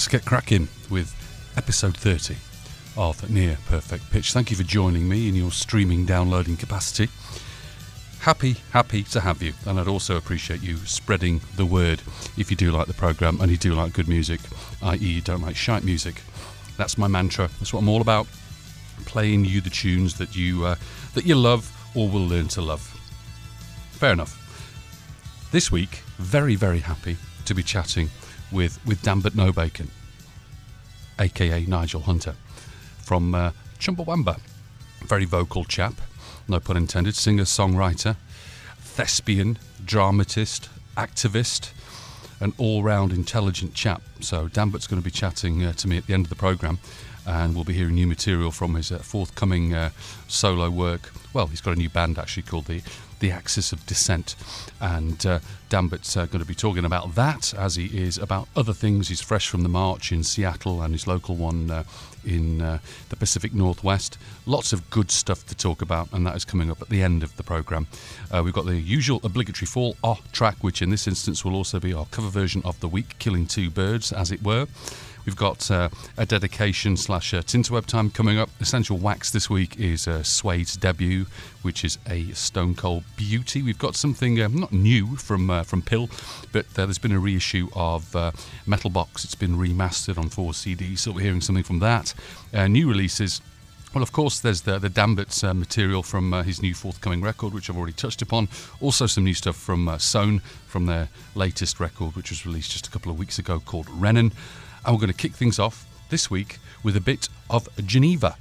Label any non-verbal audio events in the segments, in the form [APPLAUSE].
let's get cracking with episode 30 of Near Perfect Pitch. Thank you for joining me in your streaming downloading capacity. Happy, happy to have you, and I'd also appreciate you spreading the word if you do like the programme and you do like good music, i.e., you don't like shite music. That's my mantra. That's what I'm all about. Playing you the tunes that you uh, that you love or will learn to love. Fair enough. This week, very very happy to be chatting with with Danbert Nobacon, aka Nigel Hunter, from uh, Chumbawamba. Very vocal chap, no pun intended. Singer, songwriter, thespian, dramatist, activist, an all-round intelligent chap. So Danbert's going to be chatting uh, to me at the end of the program, and we'll be hearing new material from his uh, forthcoming uh, solo work. Well, he's got a new band actually called the the Axis of Descent. And uh, Danbert's uh, going to be talking about that as he is about other things. He's fresh from the march in Seattle and his local one uh, in uh, the Pacific Northwest. Lots of good stuff to talk about, and that is coming up at the end of the programme. Uh, we've got the usual obligatory fall off track, which in this instance will also be our cover version of the week, Killing Two Birds, as it were. We've got uh, a dedication slash uh, Tinterweb time coming up. Essential Wax this week is uh, Suede's debut, which is a stone cold beauty. We've got something um, not new from uh, from PiL, but uh, there's been a reissue of uh, Metal Box. It's been remastered on four CDs, so we're hearing something from that. Uh, new releases. Well, of course, there's the, the uh, material from uh, his new forthcoming record, which I've already touched upon. Also, some new stuff from uh, SOHN from their latest record, which was released just a couple of weeks ago, called Rennen. And we're going to kick things off this week with a bit of Geneva.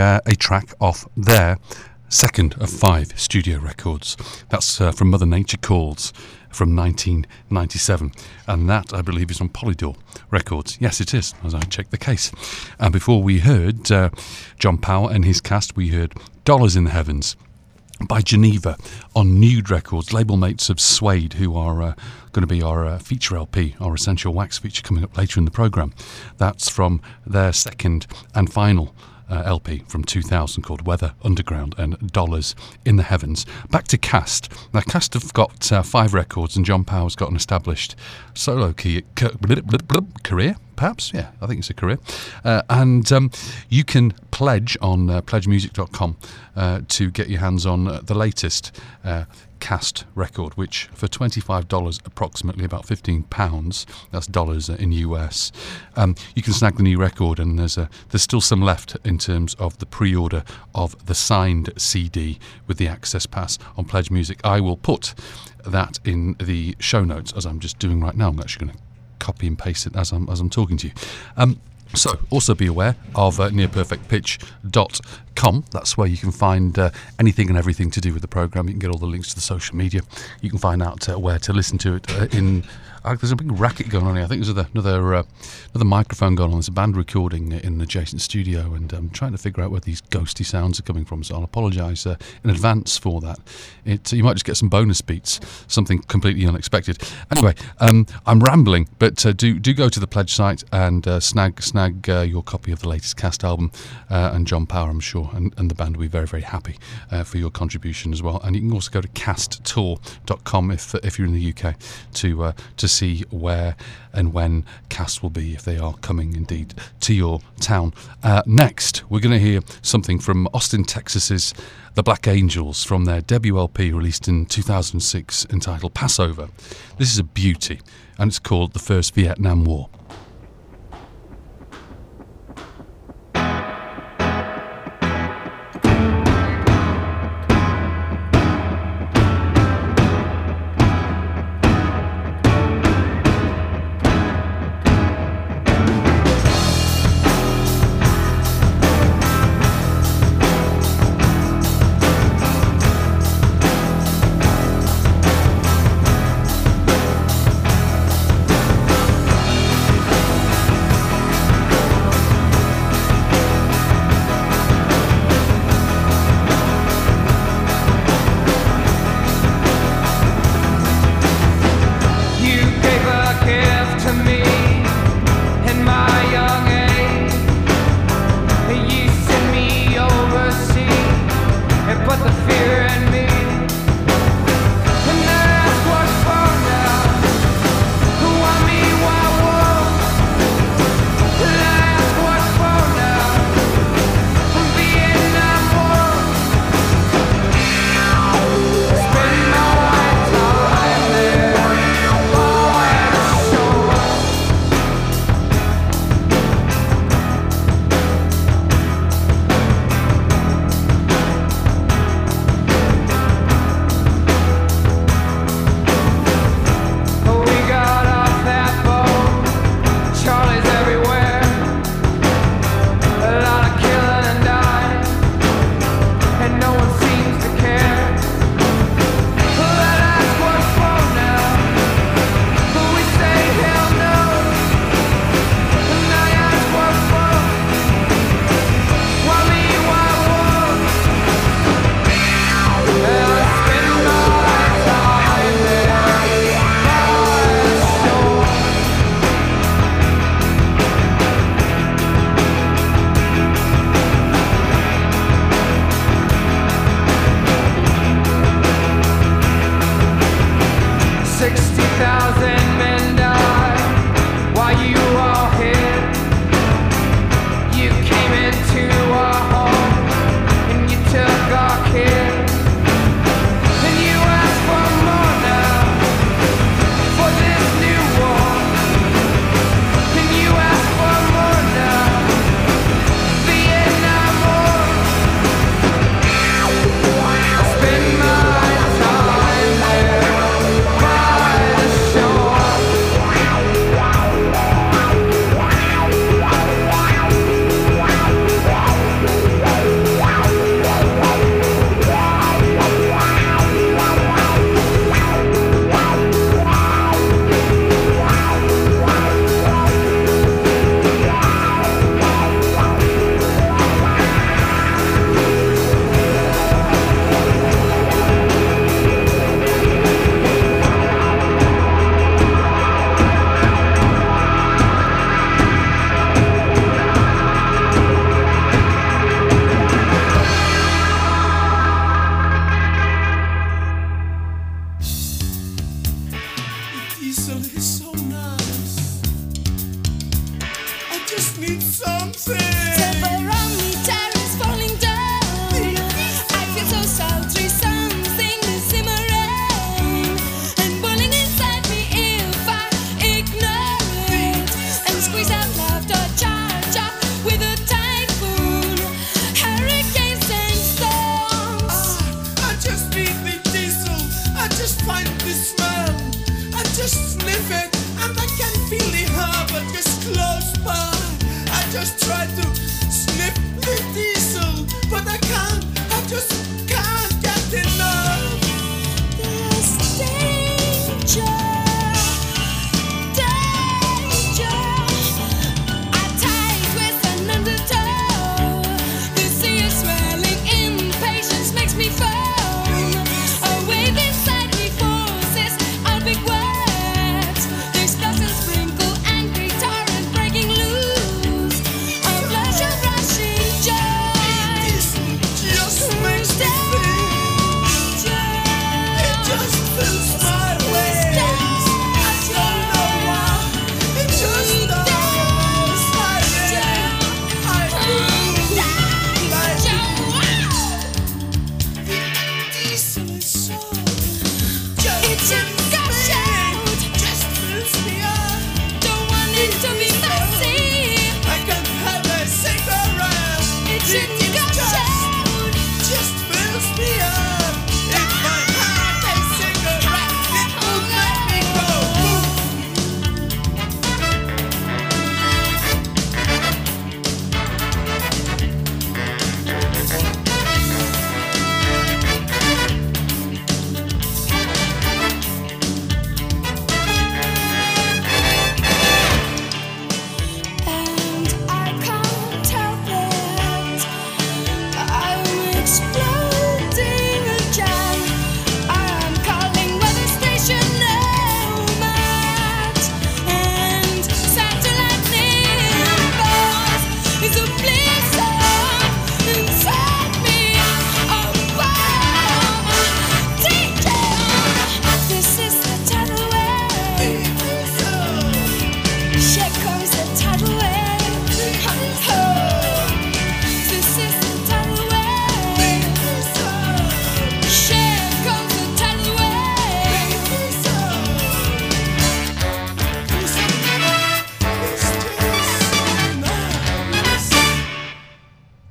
uh, a track off their second of five studio records. That's uh, from Mother Nature Calls from 1997, and that I believe is on Polydor Records. Yes, it is, as I checked the case. And before we heard uh, John Power and his cast, we heard Dollars in the Heavens by Geneva on Nude Records, label mates of Suede, who are uh, going to be our uh, feature LP, our Essential Wax feature coming up later in the programme. That's from their second and final uh, LP from 2000 called Weather Underground and Dollars in the Heavens. Back to Cast. Now, Cast have got uh, five records, and John Power's got an established solo key, career perhaps. Yeah, I think it's a career. Uh, and um, you can pledge on uh, pledgemusic.com uh, to get your hands on uh, the latest uh, cast record, which for $25, approximately about £15, that's dollars in US, um, you can snag the new record. And there's, a, there's still some left in terms of the pre order of the signed CD with the access pass on Pledge Music. I will put that in the show notes as I'm just doing right now. I'm actually going to copy and paste it as I'm, as I'm talking to you. Um, so, also be aware of uh, nearperfectpitch.com. That's where you can find uh, anything and everything to do with the program. You can get all the links to the social media. You can find out uh, where to listen to it uh, in there's a big racket going on here. I think there's another another, uh, another microphone going on. There's a band recording in an adjacent studio, and I'm trying to figure out where these ghosty sounds are coming from. So I'll apologise uh, in advance for that. It you might just get some bonus beats, something completely unexpected. Anyway, um, I'm rambling, but uh, do do go to the pledge site and uh, snag snag uh, your copy of the latest cast album. and John Power, I'm sure, and, and the band will be very very happy for your contribution as well. And you can also go to casttour.com if if you're in the UK to to see where and when cast will be if they are coming indeed to your town. Uh, next, we're going to hear something from Austin, Texas's The Black Angels from their debut LP released in 2006 entitled Passover. This is a beauty and it's called The First Vietnam War.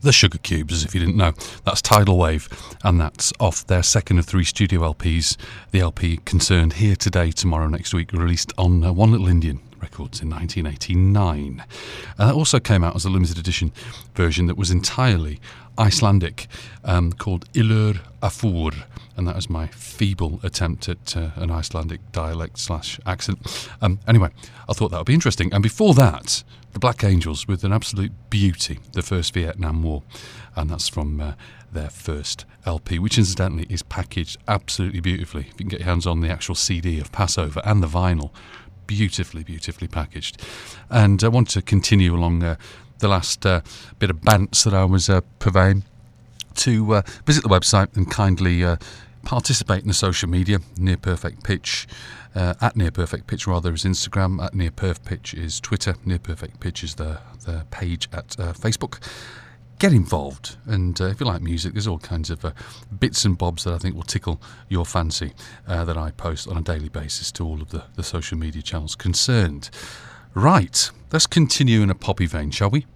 The Sugar Cubes, if you didn't know. That's Tidal Wave, and that's off their second of three studio LPs. The LP concerned Here Today, Tomorrow, Next Week, released on uh, One Little Indian Records in 1989. And that also came out as a limited edition version that was entirely Icelandic, um, called Illur Arfur, and that was my feeble attempt at uh, an Icelandic dialect slash accent. Um, anyway, I thought that would be interesting. And before that, the Black Angels with an absolute beauty, the first Vietnam War, and that's from uh, their first LP, which incidentally is packaged absolutely beautifully. If you can get your hands on the actual CD of Passover and the vinyl, beautifully, beautifully packaged. And I want to continue along uh, the last uh, bit of bants that I was uh, purveying to uh, visit the website and kindly uh, participate in the social media, Near Perfect Pitch. Uh, at Near Perfect Pitch rather is Instagram. At Near Perf Pitch is Twitter. Near Perfect Pitch is the the page at uh, Facebook. Get involved, and uh, if you like music, there's all kinds of uh, bits and bobs that I think will tickle your fancy uh, that I post on a daily basis to all of the, the social media channels concerned. Right, let's continue in a poppy vein, shall we?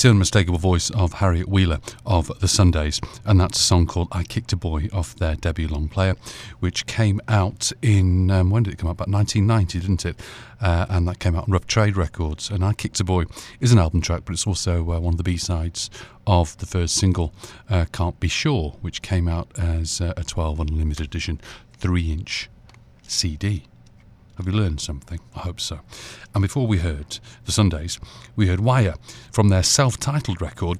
That's the unmistakable voice of Harriet Wheeler of The Sundays, and that's a song called I Kicked a Boy off their debut long player, which came out in, um, when did it come out? About 1990, didn't it? Uh, and that came out on Rough Trade Records. And I Kicked a Boy is an album track, but it's also uh, one of the B sides of the first single, uh, Can't Be Sure, which came out as uh, a 12 Unlimited Edition 3 inch CD. Have we learned something? I hope so. And before we heard The Sundays, we heard Wire from their self titled record.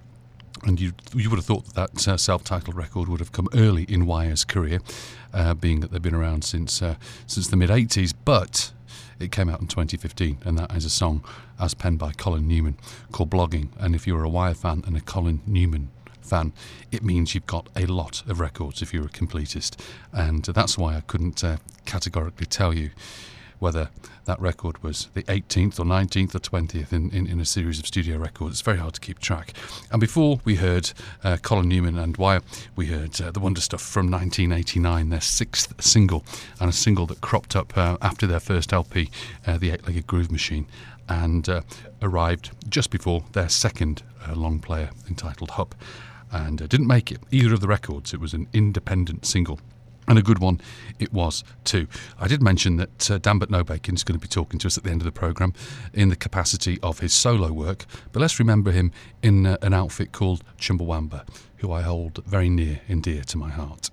And you, you would have thought that, that uh, self titled record would have come early in Wire's career, uh, being that they've been around since, uh, since the mid 80s. But it came out in 2015, and that is a song as penned by Colin Newman called Blogging. And if you're a Wire fan and a Colin Newman fan, it means you've got a lot of records if you're a completist. And that's why I couldn't uh, categorically tell you whether that record was the 18th or 19th or 20th in, in, in, a series of studio records. It's very hard to keep track. And before we heard uh, Colin Newman and Wire, we heard uh, The Wonder Stuff from 1989, their sixth single, and a single that cropped up uh, after their first LP, uh, The Eight Legged Groove Machine, and uh, arrived just before their second uh, long player entitled Hup. And didn't make it, either of the records. It was an independent single and a good one it was too. I did mention that uh, Danbert Nobacon is going to be talking to us at the end of the programme in the capacity of his solo work, but let's remember him in uh, an outfit called Chumbawamba, who I hold very near and dear to my heart.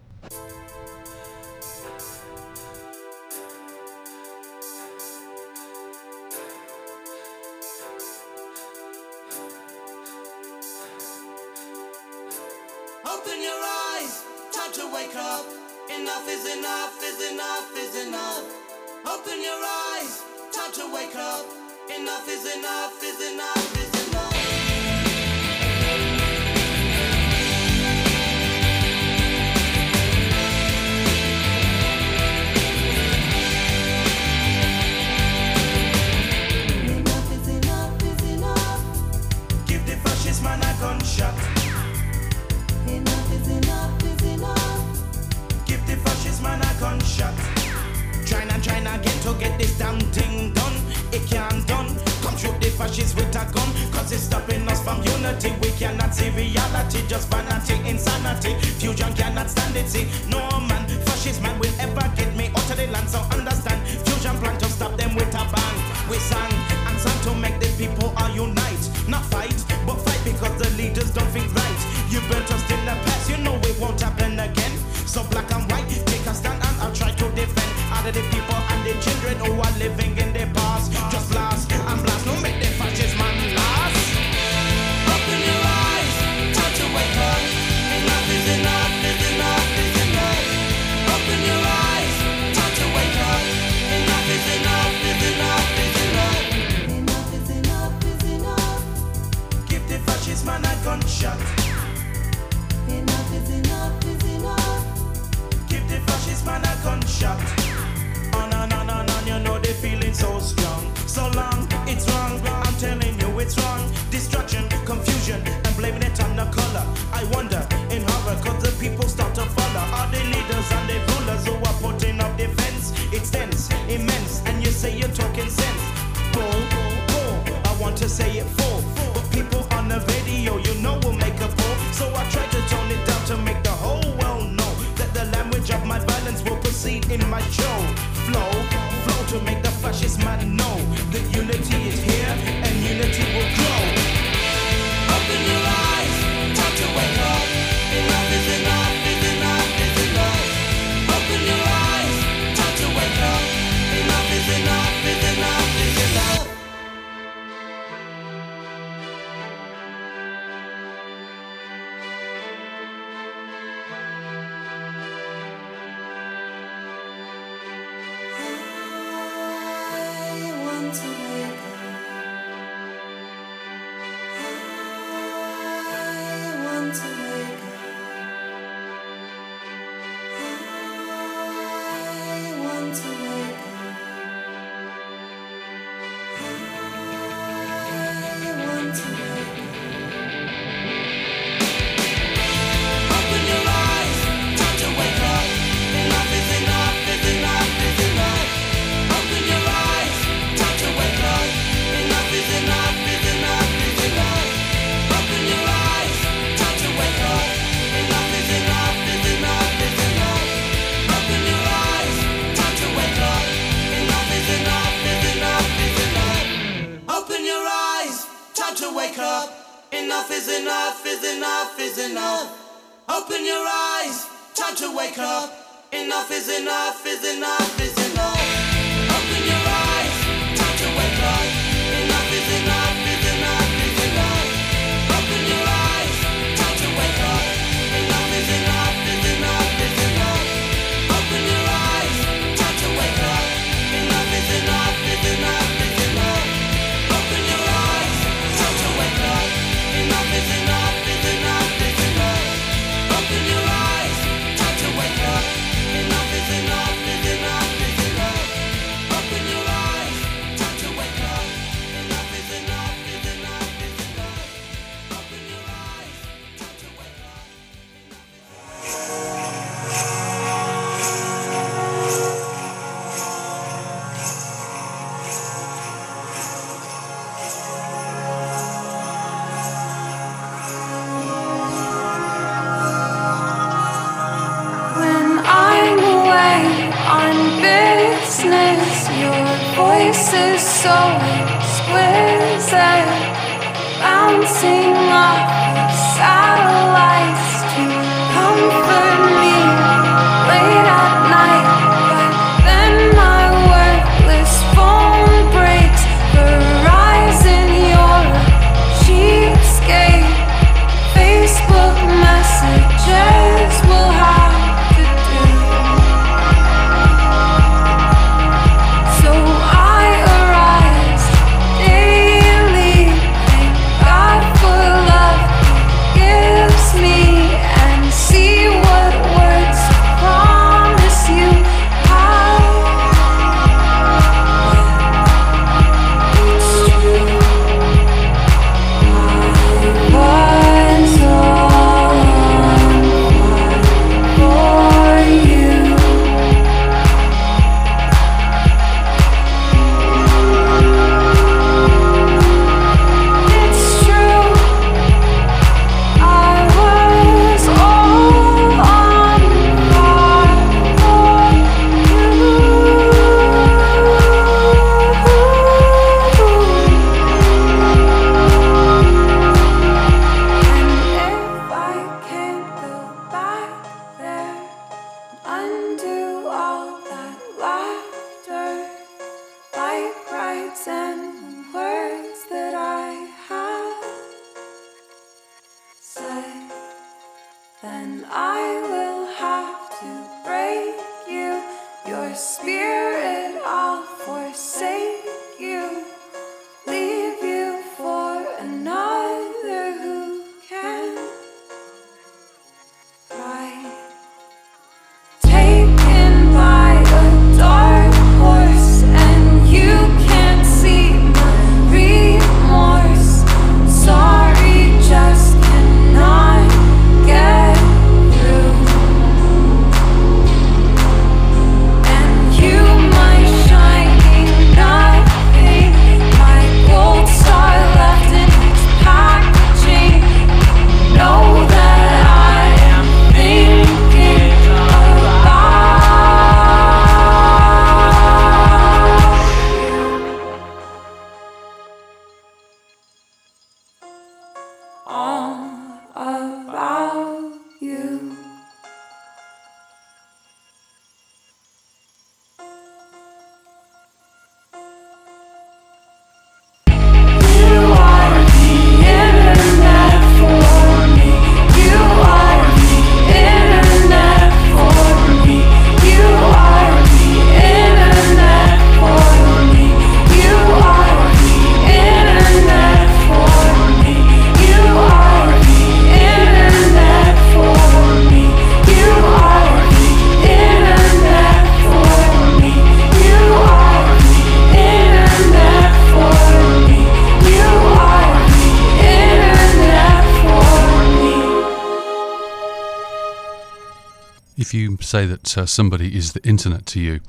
that uh, somebody is the internet to you,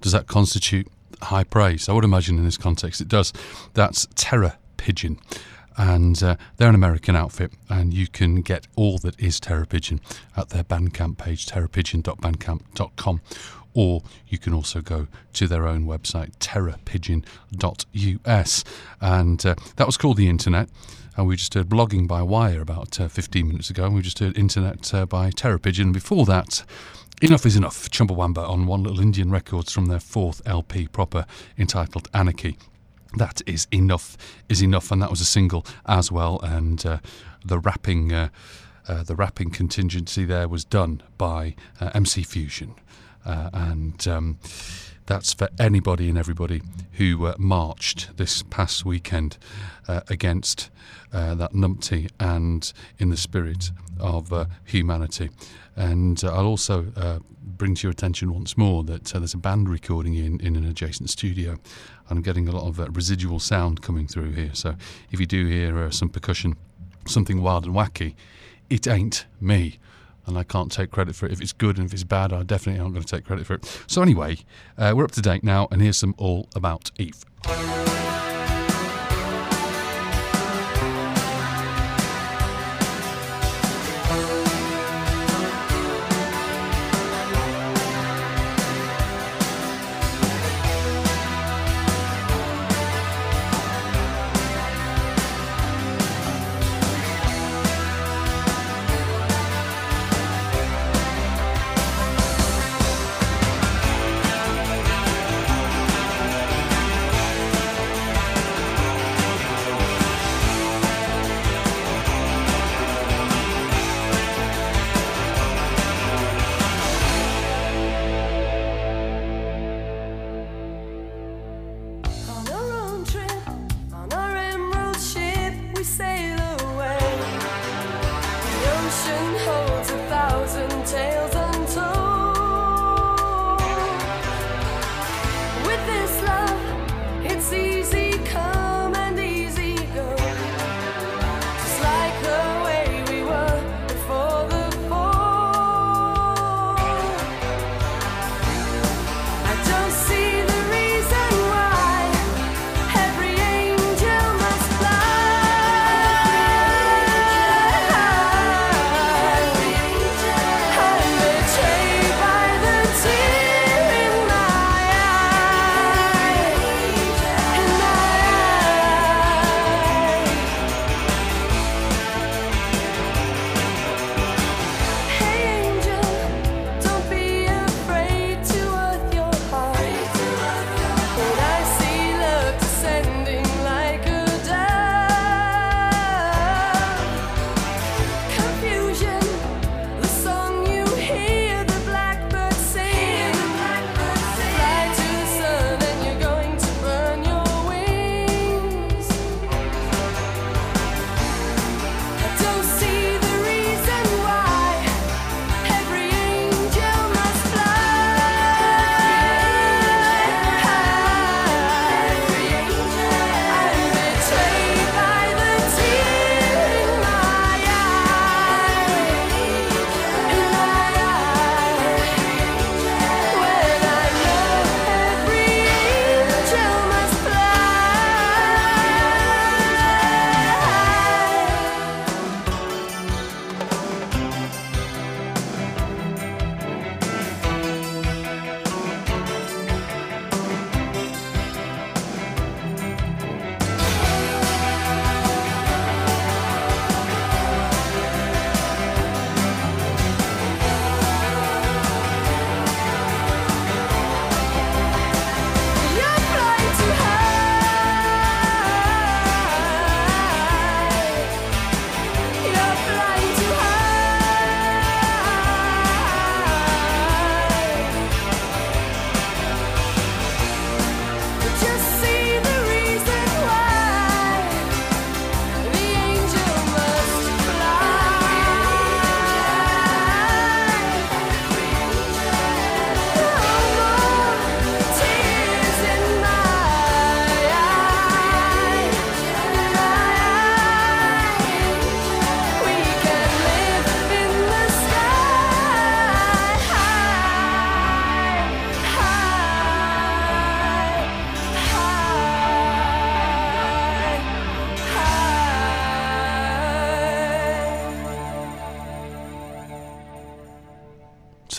does that constitute high praise? I would imagine in this context it does. That's Terror Pigeon. And uh, they're an American outfit, and you can get all that is Terror Pigeon at their Bandcamp page, terrorpigeon.bandcamp.com, or you can also go to their own website, terrorpigeon.us. And uh, that was called The Internet. And we just heard blogging by wire about uh, 15 minutes ago, and we just heard internet uh, by Terror Pigeon. Before that, Enough is Enough, Chumbawamba on One Little Indian Records from their fourth LP proper entitled Anarchy. That is enough, is enough, and that was a single as well. And uh, the rapping, uh, uh, the rapping contingency there was done by uh, MC Fusion, uh, and um, that's for anybody and everybody who uh, marched this past weekend against that numpty and in the spirit of humanity. And uh, I'll also uh, bring to your attention once more that uh, there's a band recording in, in an adjacent studio. I'm getting a lot of uh, residual sound coming through here. So if you do hear uh, some percussion, something wild and wacky, it ain't me. And I can't take credit for it. If it's good and if it's bad, I definitely aren't going to take credit for it. So, anyway, uh, we're up to date now, and here's some All About Eve.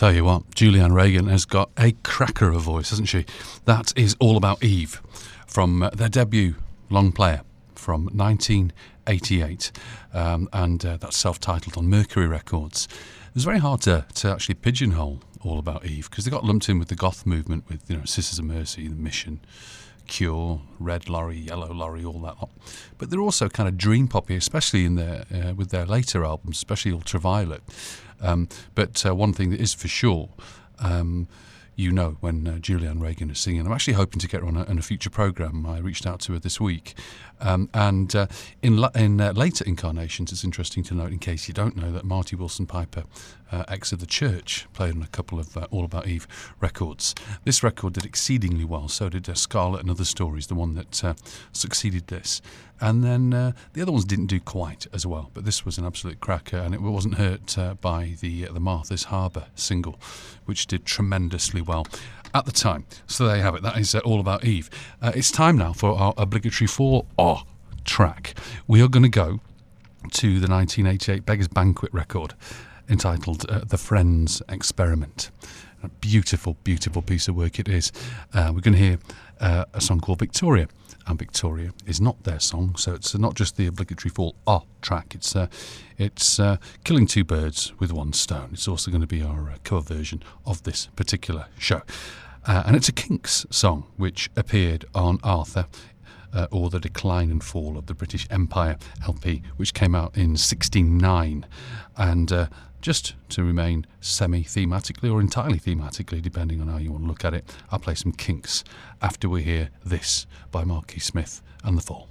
Tell you what, Julianne Regan has got a cracker of a voice, hasn't she? That is All About Eve from uh, their debut long player from 1988, um, and uh, that's self titled on Mercury Records. It was very hard to, to actually pigeonhole All About Eve because they got lumped in with the goth movement with you know Sisters of Mercy, The Mission, Cure, Red Lorry, Yellow Lorry, all that lot. But they're also kind of dream poppy, especially in their uh, with their later albums, especially Ultraviolet. Um, but uh, one thing that is for sure, um, you know, when uh, Julianne Regan is singing, I'm actually hoping to get her on a, on a future program. I reached out to her this week, um, and uh, in in uh, later incarnations, it's interesting to note, in case you don't know, that Marty Willson-Piper, uh, ex of the Church, played on a couple of uh, All About Eve records. This record did exceedingly well. So did uh, Scarlet and Other Stories, the one that uh, succeeded this. And then the other ones didn't do quite as well, but this was an absolute cracker, and it wasn't hurt by the the Martha's Harbour single, which did tremendously well at the time. So there you have it. That is uh, all about Eve. Uh, it's time now for our obligatory four R track. We are going to go to the 1988 Beggars Banquet record entitled uh, The Frenz Experiment. A beautiful, beautiful piece of work it is. Uh, we're going to hear uh, a song called Victoria. And Victoria is not their song, so it's not just the obligatory full ah track. It's uh, it's uh, killing two birds with one stone. It's also going to be our uh, cover version of this particular show, uh, and it's a Kinks song which appeared on Arthur uh, or The Decline and Fall of the British Empire LP, which came out in 69. And uh, just to remain semi thematically or entirely thematically, depending on how you want to look at it, I'll play some kinks after we hear this by Marky Smith and The Fall.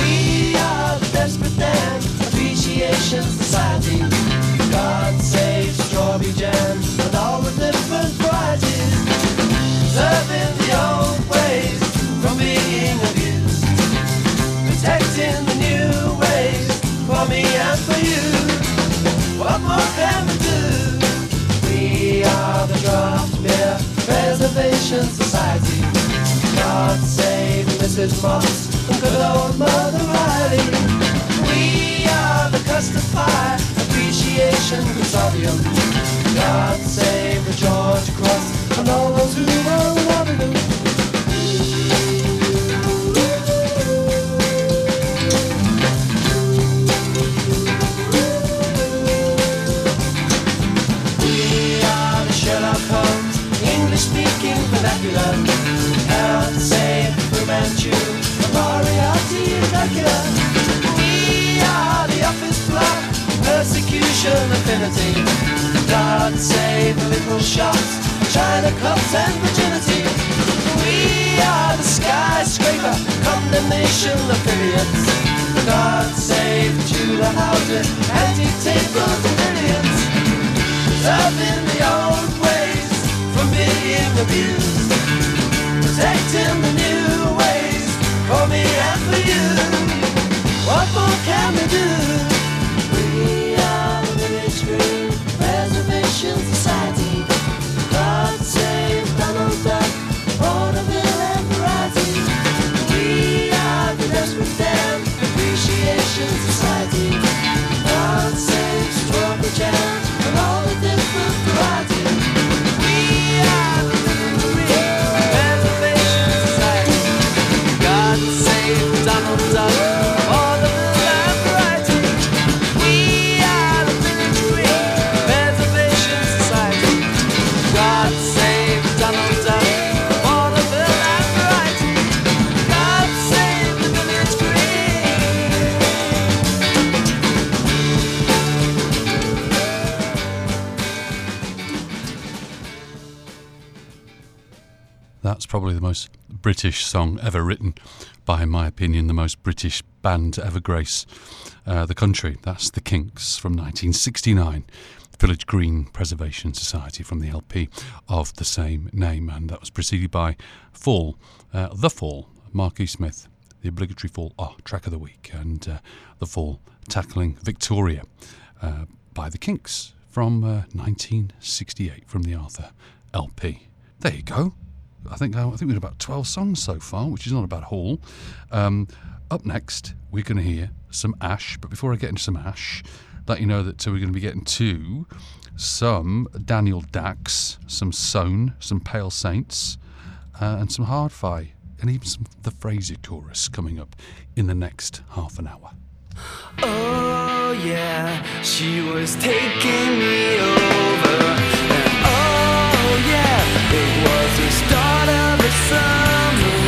We are the Desperate Appreciation Mrs. Mopp and good old Mother Riley. We are the custard pie appreciation consortium. God save the George Cross and all those who were Waterloo. Persecution affinity. God save the little shots, China clubs and virginity. We are the skyscraper, condemnation affiliates. God save antique tables and billiards. Loving the old ways from being abused. Protecting the new ways for me and for you. What more can we do? Appreciation Society. Most British song ever written, by my opinion, the most British band to ever grace uh, the country. That's The Kinks from 1969, Village Green Preservation Society from the LP of the same name, and that was preceded by Fall, uh, The Fall, Mark E. Smith, the obligatory Fall oh, track of the week, and uh, The Fall tackling Victoria uh, by The Kinks from uh, 1968 from the Arthur LP. There you go. I think I think we've about twelve songs so far, which is not a bad haul. Um, up next, we're going to hear some Ash. But before I get into some Ash, let you know that uh, we're going to be getting to some Danielle Dax, some SOHN, some Pale Saints, uh, and some Hard-Fi, and even some the Fraser chorus coming up in the next half an hour. Oh yeah, she was taking me over. And oh yeah, it was the start of the summer.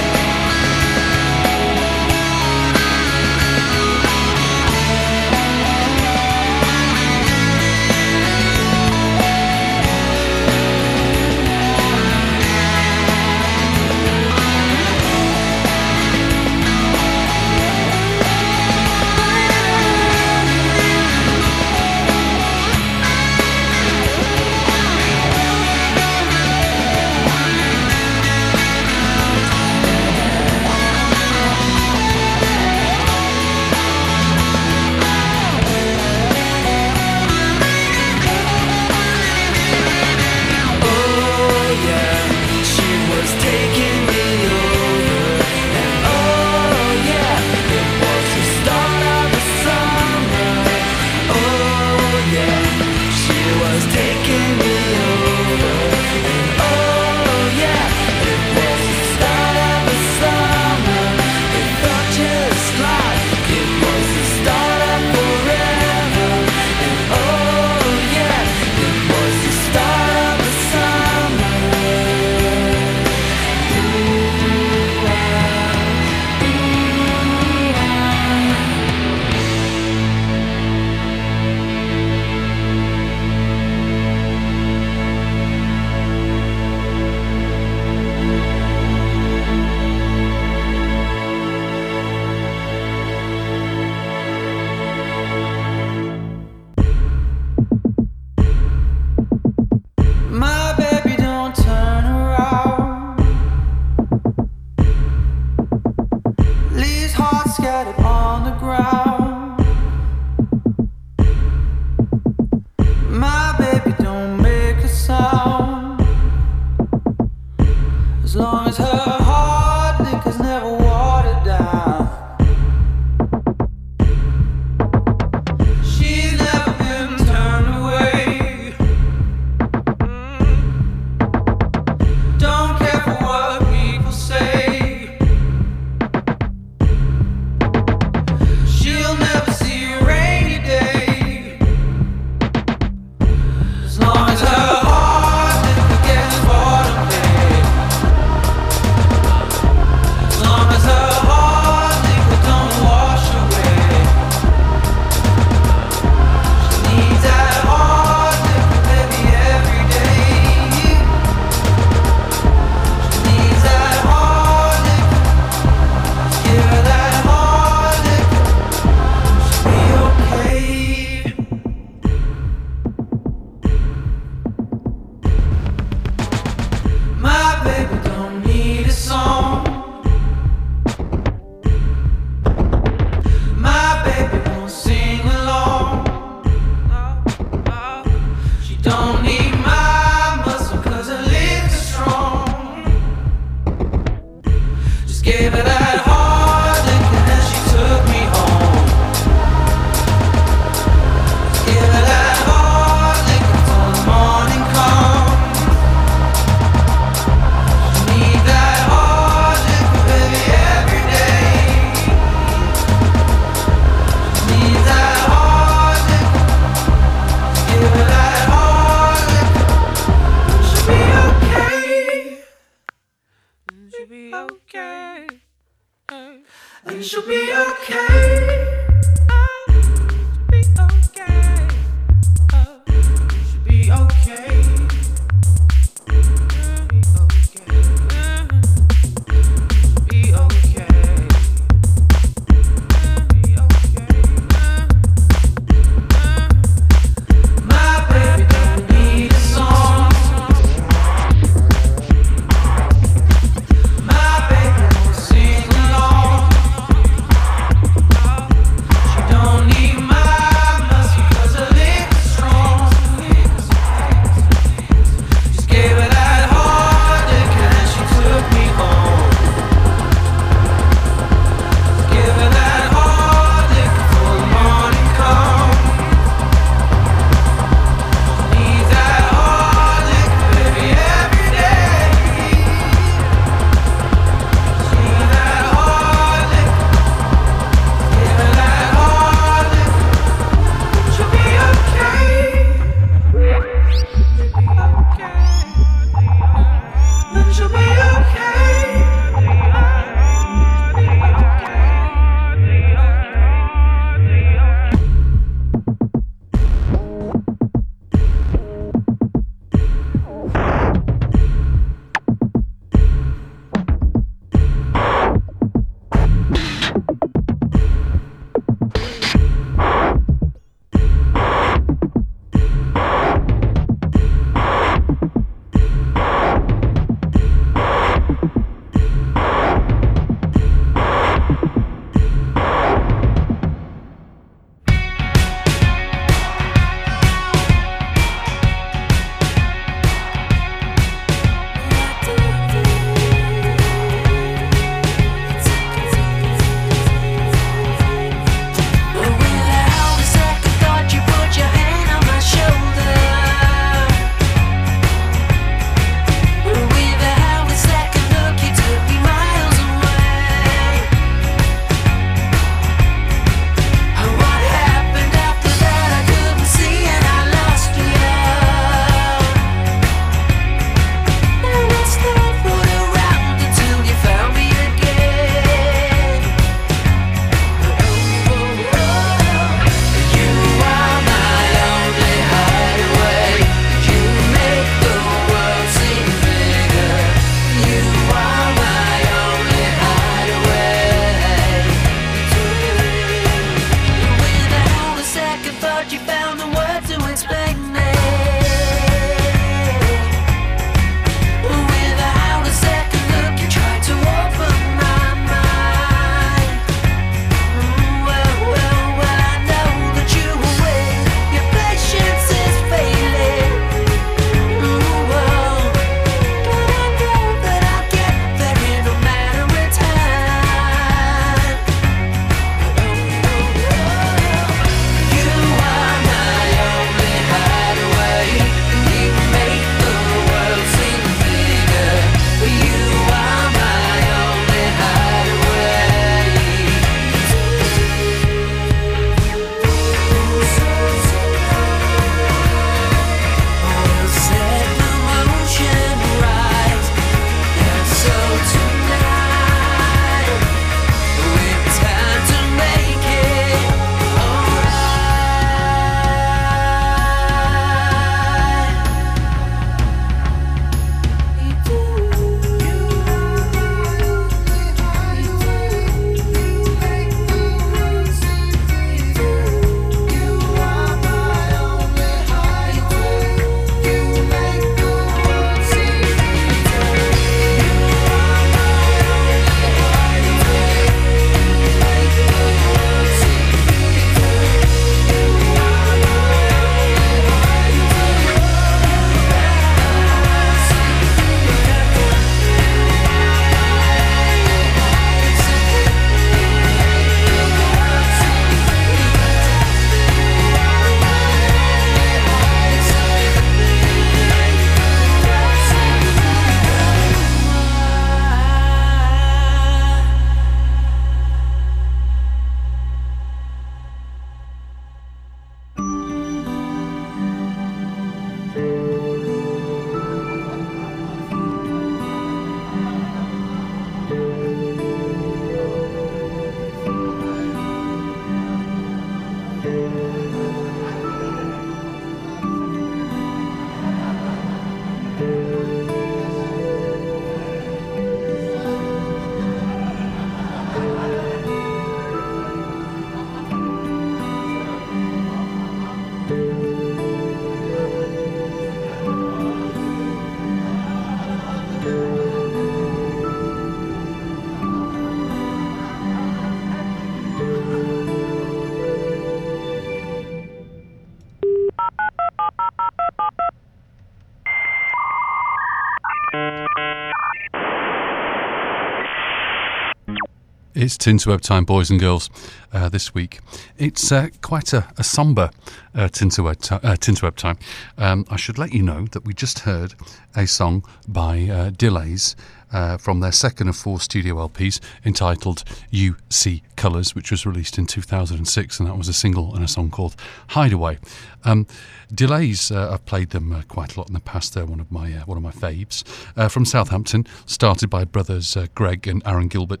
It's Tinterweb time, boys and girls, uh, this week. It's uh, quite a, a sombre uh, Tinterweb, ti- uh, Tinterweb time. Um, I should let you know that we just heard a song by uh, Delays uh, from their second of four studio LPs entitled You See Colours, which was released in 2006, and that was a single and a song called Hideaway. Um, Delays, uh, I've played them uh, quite a lot in the past. They're one of my uh, one of my faves uh, from Southampton, started by brothers uh, Greg and Aaron Gilbert.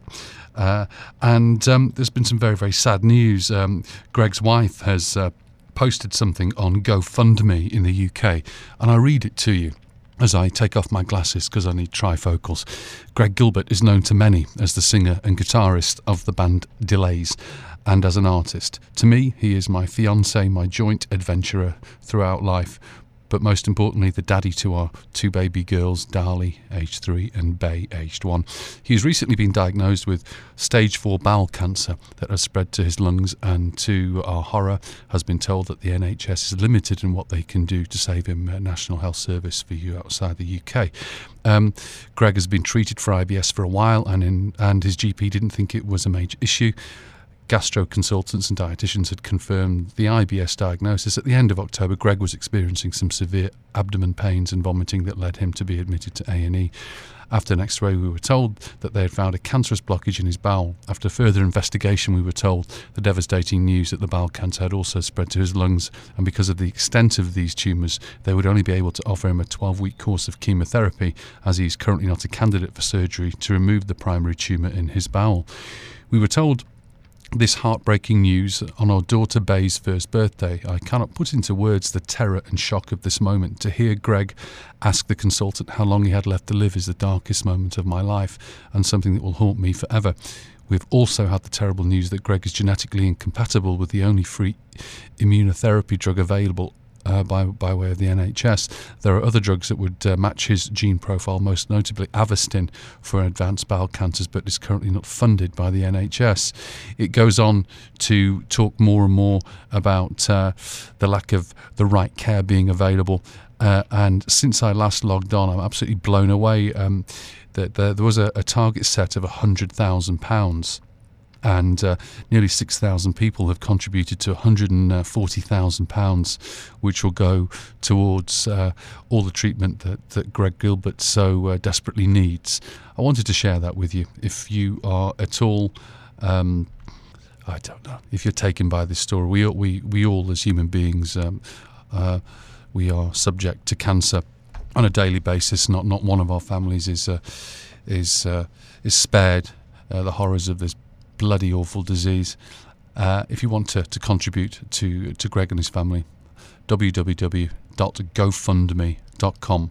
Uh, and um, there's been some very very sad news. Um, Greg's wife has posted something on GoFundMe in the UK, and I read it to you as I take off my glasses because I need trifocals. Greg Gilbert is known to many as the singer and guitarist of the band Delays and as an artist. To me, he is my fiance, my joint adventurer throughout life, but most importantly, the daddy to our two baby girls, Dali, aged three, and Bay, aged one. He's recently been diagnosed with stage four bowel cancer that has spread to his lungs, and to our horror, has been told that the NHS is limited in what they can do to save him National Health Service for you outside the UK. Um, Greg has been treated for IBS for a while, and in, and his GP didn't think it was a major issue gastro consultants and dietitians had confirmed the IBS diagnosis. At the end of October, Greg was experiencing some severe abdomen pains and vomiting that led him to be admitted to A&E. After an X-ray, we were told that they had found a cancerous blockage in his bowel. After further investigation, we were told the devastating news that the bowel cancer had also spread to his lungs, and because of the extent of these tumours, they would only be able to offer him a 12-week course of chemotherapy, as he is currently not a candidate for surgery to remove the primary tumour in his bowel. We were told this heartbreaking news on our daughter Bay's first birthday. I cannot put into words the terror and shock of this moment. To hear Greg ask the consultant how long he had left to live is the darkest moment of my life and something that will haunt me forever. We've also had the terrible news that Greg is genetically incompatible with the only free immunotherapy drug available uh, by, by way of the NHS. There are other drugs that would uh, match his gene profile, most notably Avastin for advanced bowel cancers, but is currently not funded by the NHS. It goes on to talk more and more about uh, the lack of the right care being available. Uh, and since I last logged on, I'm absolutely blown away. Um, that there, there was a, a target set of £100,000 and uh, nearly 6,000 people have contributed to £140,000, which will go towards uh, all the treatment that, that Greg Gilbert so uh, desperately needs. I wanted to share that with you. If you are at all, um, I don't know, if you're taken by this story, we, we, we all as human beings, um, uh, we are subject to cancer on a daily basis. Not, not one of our families is, uh, is, uh, is spared the horrors of this bloody awful disease. Uh, if you want to, to contribute to, to Greg and his family, www.gofundme.com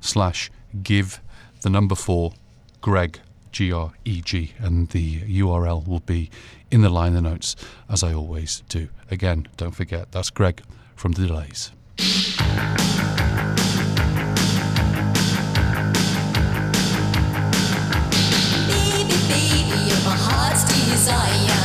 slash give the number four Greg G R E G and the URL will be in the liner notes as I always do. Again, don't forget that's Greg from the Delays. Heart's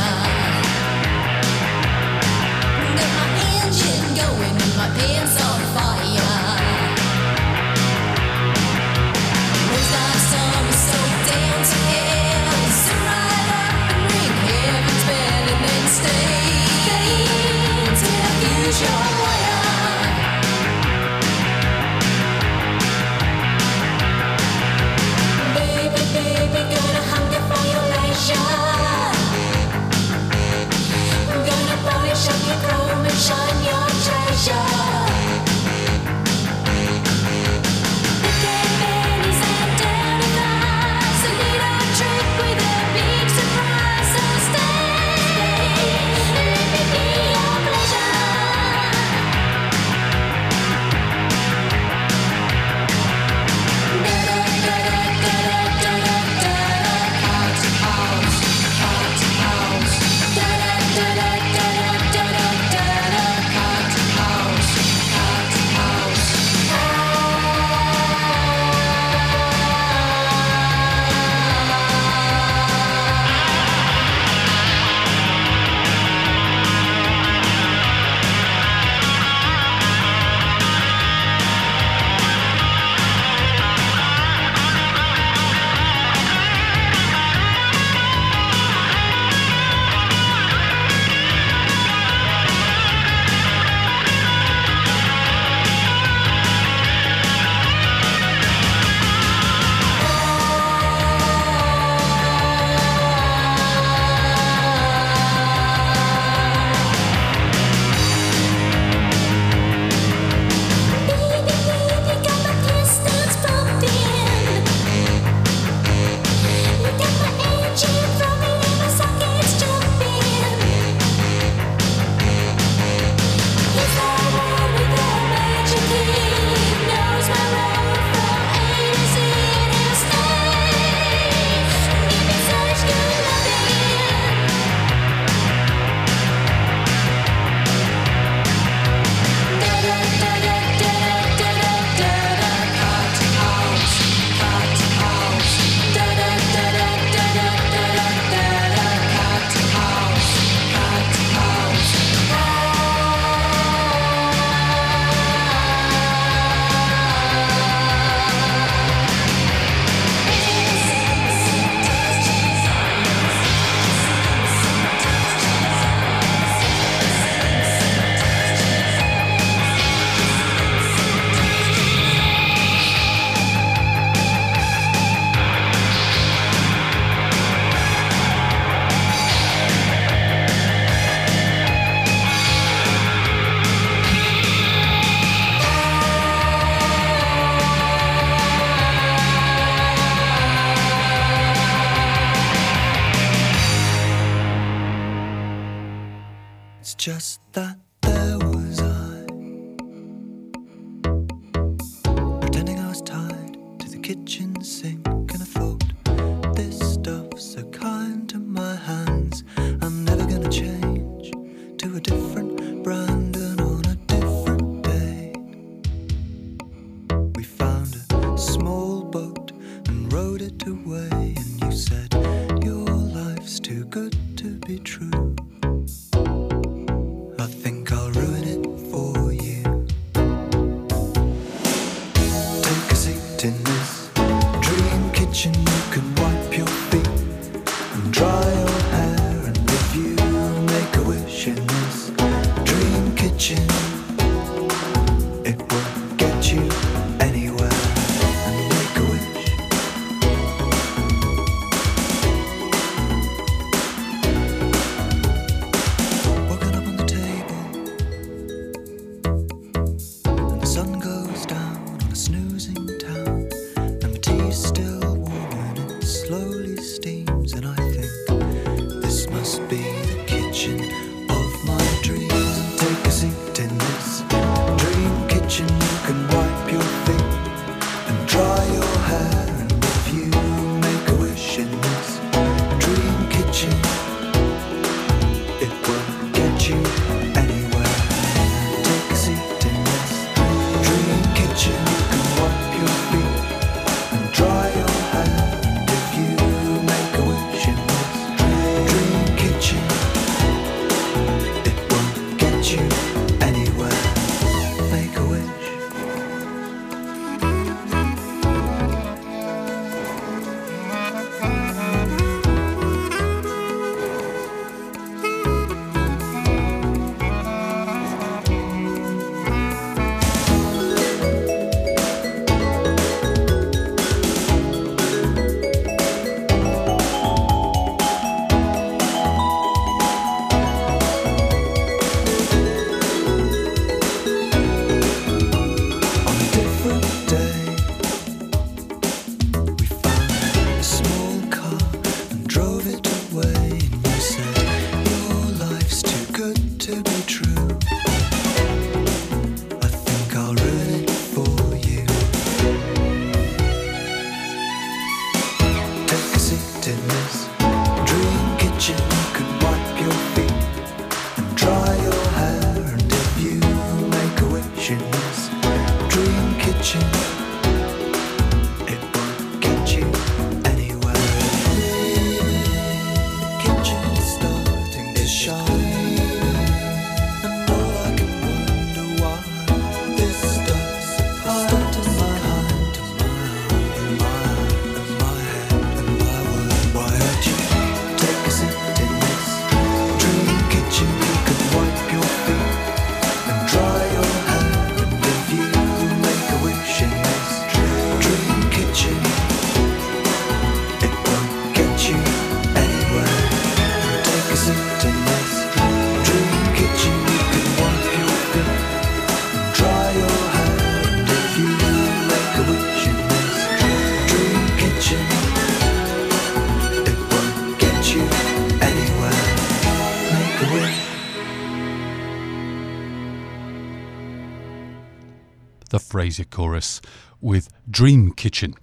Frazier Chorus with Dream Kitchen,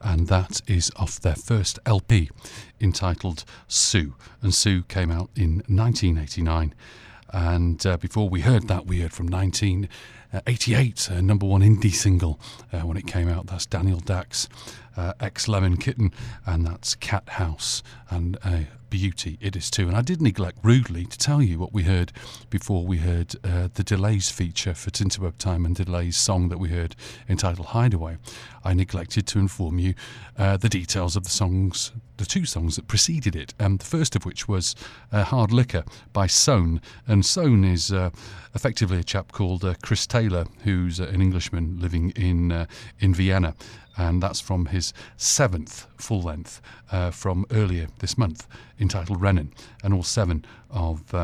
and that is off their first LP entitled Sue. And Sue came out in 1989. And uh, before we heard that, we heard from 1988, a number one indie single uh, when it came out. That's Danielle Dax, uh, ex Lemon Kitten, and that's Cat House, and beauty it is too. And I did neglect rudely to tell you what we heard before we heard uh, the Delays feature for Tinterweb Time and Delays' song that we heard entitled Hideaway. I neglected to inform you uh, the details of the songs, the two songs that preceded it. Um, the first of which was uh, Hard Liquor by SOHN. And SOHN is uh, effectively a chap called uh, Chris Taylor, who's uh, an Englishman living in, uh, in Vienna. And that's from his seventh full length from earlier this month, entitled Rennen. And all seven of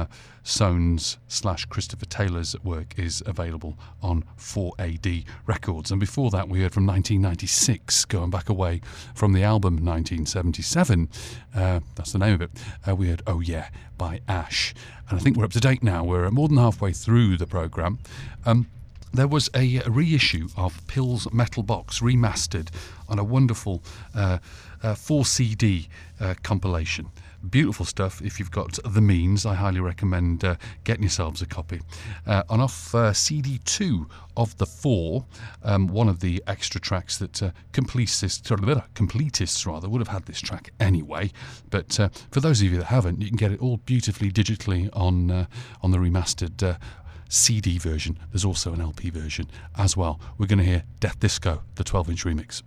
SOHN's slash Christopher Taylor's work is available on 4AD Records. And before that, we heard from 1996, going back away from the album 1977. Uh, that's the name of it. Uh, we heard Oh Yeah by Ash. And I think we're up to date now. We're more than halfway through the programme. Um, there was a reissue of PiL's Metal Box remastered on a wonderful uh, uh, 4 CD uh, compilation. Beautiful stuff. If you've got the means, I highly recommend uh, getting yourselves a copy. Uh, on off uh, CD2 of the four, um, one of the extra tracks that uh, completists, completists rather, would have had this track anyway. But uh, for those of you that haven't, you can get it all beautifully digitally on uh, on the remastered uh, CD version. There's also an LP version as well. We're going to hear Death Disco, the 12 inch remix.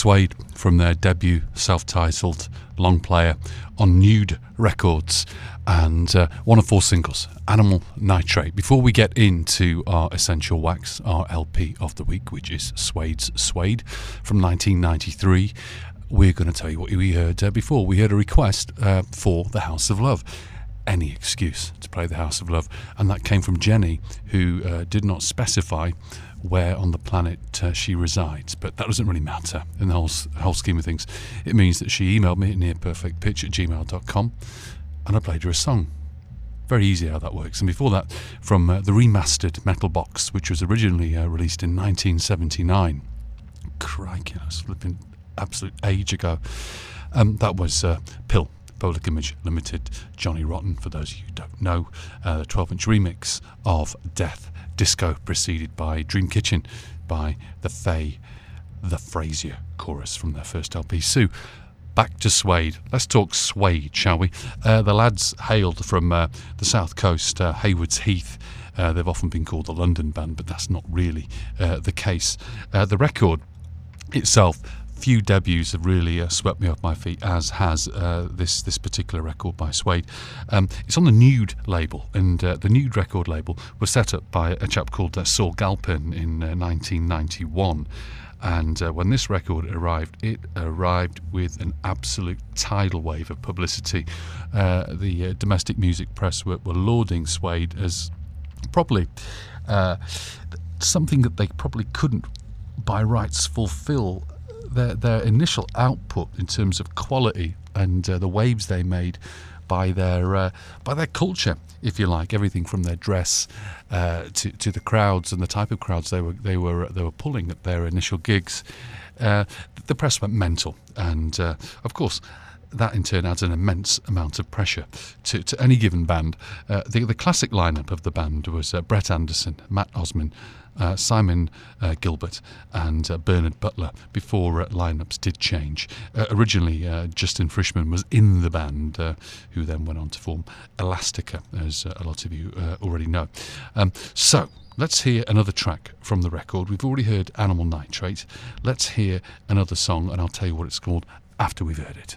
Suede from their debut self titled long player on Nude Records and uh, one of four singles, Animal Nitrate. Before we get into our Essential Wax, our LP of the week, which is Suede's Suede from 1993, we're going to tell you what we heard uh, before. We heard a request uh, for The House of Love any excuse to play the House of Love, and that came from Jenny, who uh, did not specify where on the planet uh, she resides, but that doesn't really matter in the whole, whole scheme of things. It means that she emailed me at nearperfectpitch at gmail.com and I played her a song. Very easy how that works. And before that, from uh, the remastered Metal Box, which was originally uh, released in 1979. Crikey, that's flipping absolute age ago. Um, that was uh, PiL, Public Image Limited, Johnny Rotten, for those of you who don't know, uh, the 12 inch remix of Death Disco, preceded by Dream Kitchen by the Faye, the Frazier Chorus from their first LP. Sue, back to Suede. Let's talk Suede, shall we? Uh, the lads hailed from uh, the south coast, uh, Haywards Heath. Uh, they've often been called the London band, but that's not really uh, the case. Uh, the record itself, few debuts have really uh, swept me off my feet, as has uh, this this particular record by Suede. Um, it's on the Nude label, and uh, the Nude record label was set up by a chap called uh, Saul Galpin in uh, 1991. And uh, when this record arrived, it arrived with an absolute tidal wave of publicity. Uh, the uh, domestic music press were, were lauding Suede as probably uh, something that they probably couldn't by rights fulfill their their initial output in terms of quality and uh, the waves they made by their uh, by their culture, if you like, everything from their dress uh, to to the crowds and the type of crowds they were they were they were pulling at their initial gigs. Uh, the press went mental, and uh, of course. That in turn adds an immense amount of pressure to, to any given band. Uh, the, the classic lineup of the band was uh, Brett Anderson, Mat Osman, uh, Simon uh, Gilbert and uh, Bernard Butler before uh, lineups did change. Uh, originally, uh, Justine Frischmann was in the band, who then went on to form Elastica, as a lot of you already know. Um, so, let's hear another track from the record. We've already heard Animal Nitrate. Let's hear another song, and I'll tell you what it's called after we've heard it.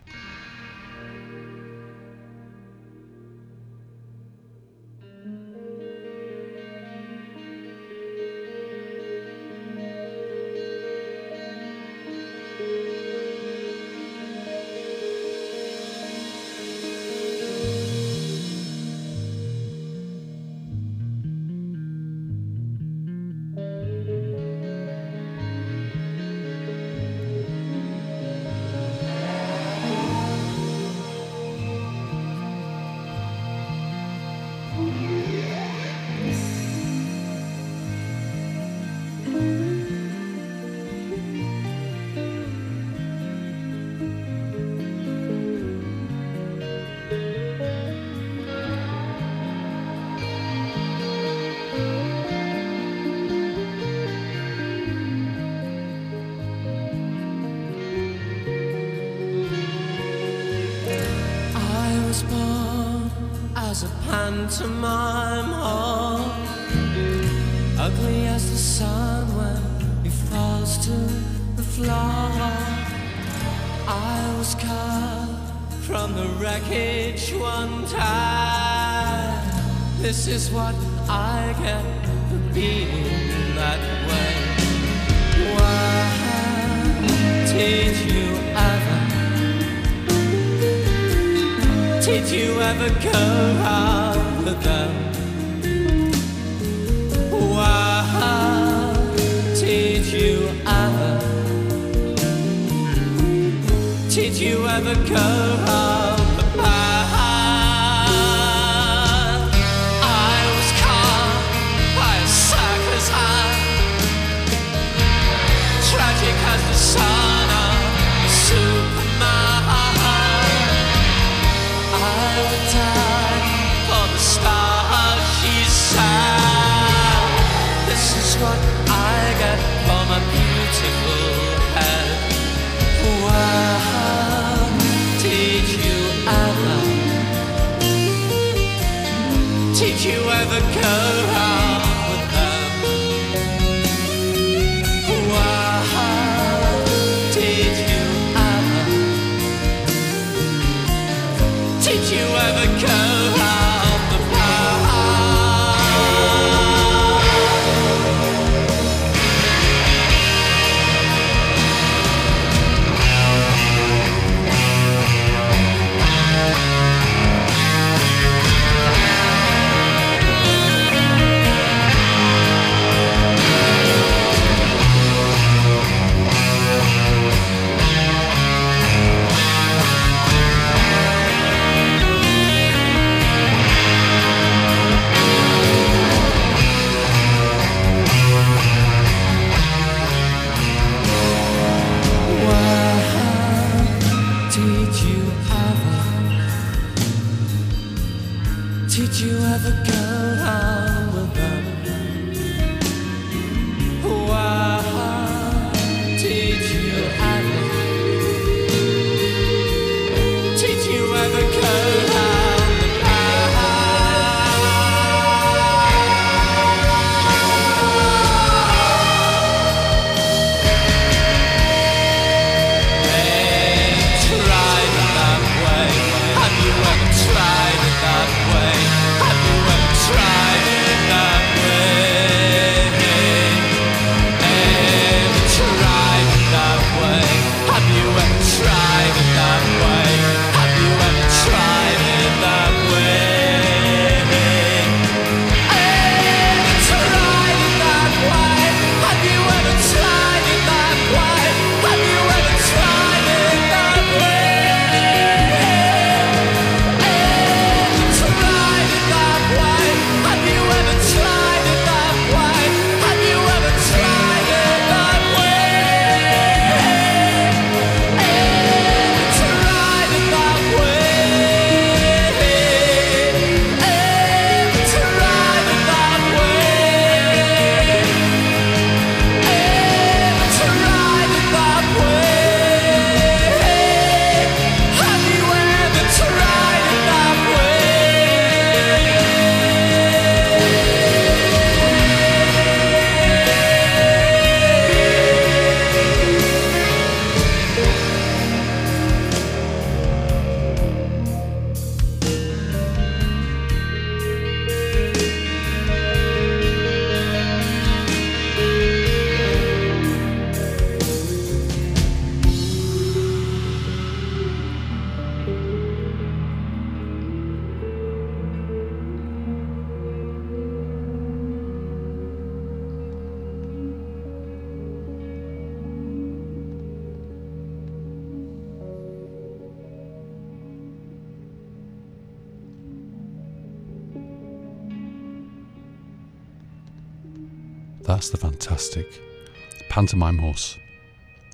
Pantomime Horse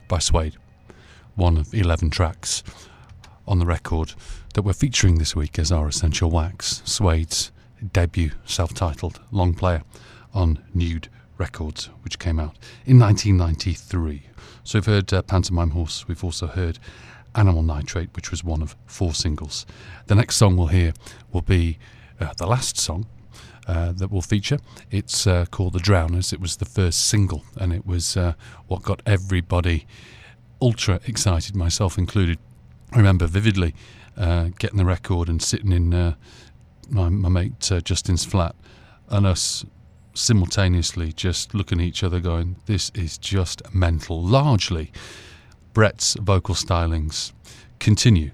by Suede, one of 11 tracks on the record that we're featuring this week as our Essential Wax, Suede's debut self titled long player on Nude Records, which came out in 1993. So we've heard uh, Pantomime Horse, we've also heard Animal Nitrate, which was one of four singles. The next song we'll hear will be uh, the last song uh, that will feature. It's uh, called The Drowners. It was the first single, and it was uh, what got everybody ultra excited, myself included. I remember vividly uh, getting the record and sitting in my, my mate Justin's flat, and us simultaneously just looking at each other, going, "This is just mental." Largely, Brett's vocal stylings continue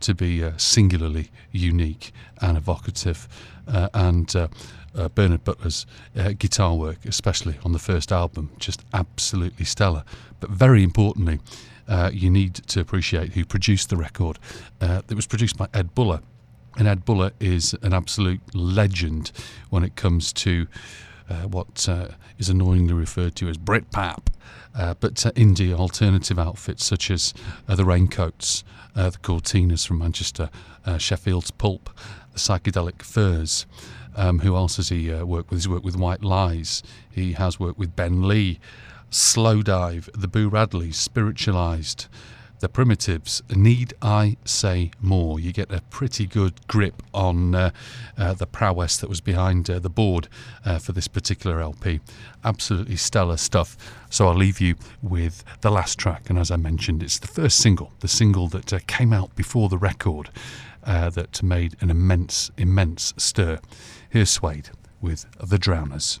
to be uh, singularly unique and evocative. Uh, and uh, uh, Bernard Butler's uh, guitar work, especially on the first album, just absolutely stellar. But very importantly, uh, you need to appreciate who produced the record. Uh, it was produced by Ed Buller. And Ed Buller is an absolute legend when it comes to uh, what uh, is annoyingly referred to as Britpop, uh, but uh, indie alternative outfits such as uh, the Raincoats, uh, the Cortinas from Manchester, uh, Sheffield's Pulp, the Psychedelic Furs. Um, who else has he uh, worked with? He's worked with White Lies. He has worked with Ben Lee, Slowdive, the Boo Radleys, Spiritualized, the Primitives. Need I say more? You get a pretty good grip on uh, uh, the prowess that was behind uh, the board uh, for this particular LP. Absolutely stellar stuff. So I'll leave you with the last track, and as I mentioned, it's the first single, the single that uh, came out before the record uh, that made an immense, immense stir. Here's Suede with The Drowners.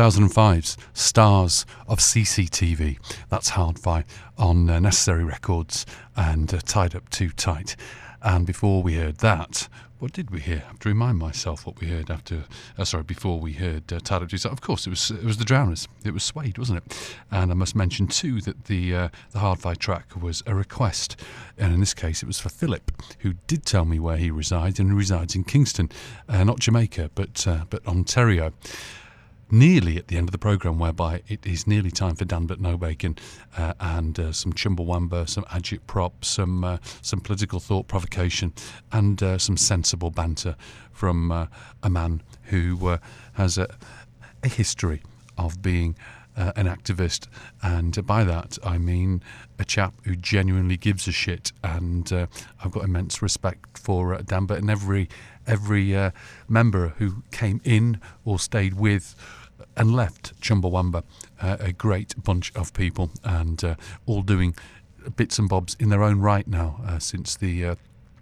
2005's Stars of CCTV. That's Hard-Fi on uh, Necessary Records and uh, Tied Up Too Tight. And before we heard that, what did we hear? I have to remind myself what we heard after. Uh, sorry, before we heard uh, Tied Up Too Tight. Of course, it was it was the Drowners. It was Suede, wasn't it? And I must mention too that the uh, the Hard-Fi track was a request, and in this case, it was for Philip, who did tell me where he resides, and he resides in Kingston, uh, not Jamaica, but uh, but Ontario nearly at the end of the programme, whereby it is nearly time for Danbert Nobacon uh, and uh, some Chumbawamba, some agit prop, some uh, some political thought provocation, and uh, some sensible banter from uh, a man who uh, has a, a history of being. An activist, and by that I mean a chap who genuinely gives a shit, and I've got immense respect for Danbert and every every member who came in or stayed with and left Chumbawamba, uh, a great bunch of people, and uh, all doing bits and bobs in their own right now uh, since the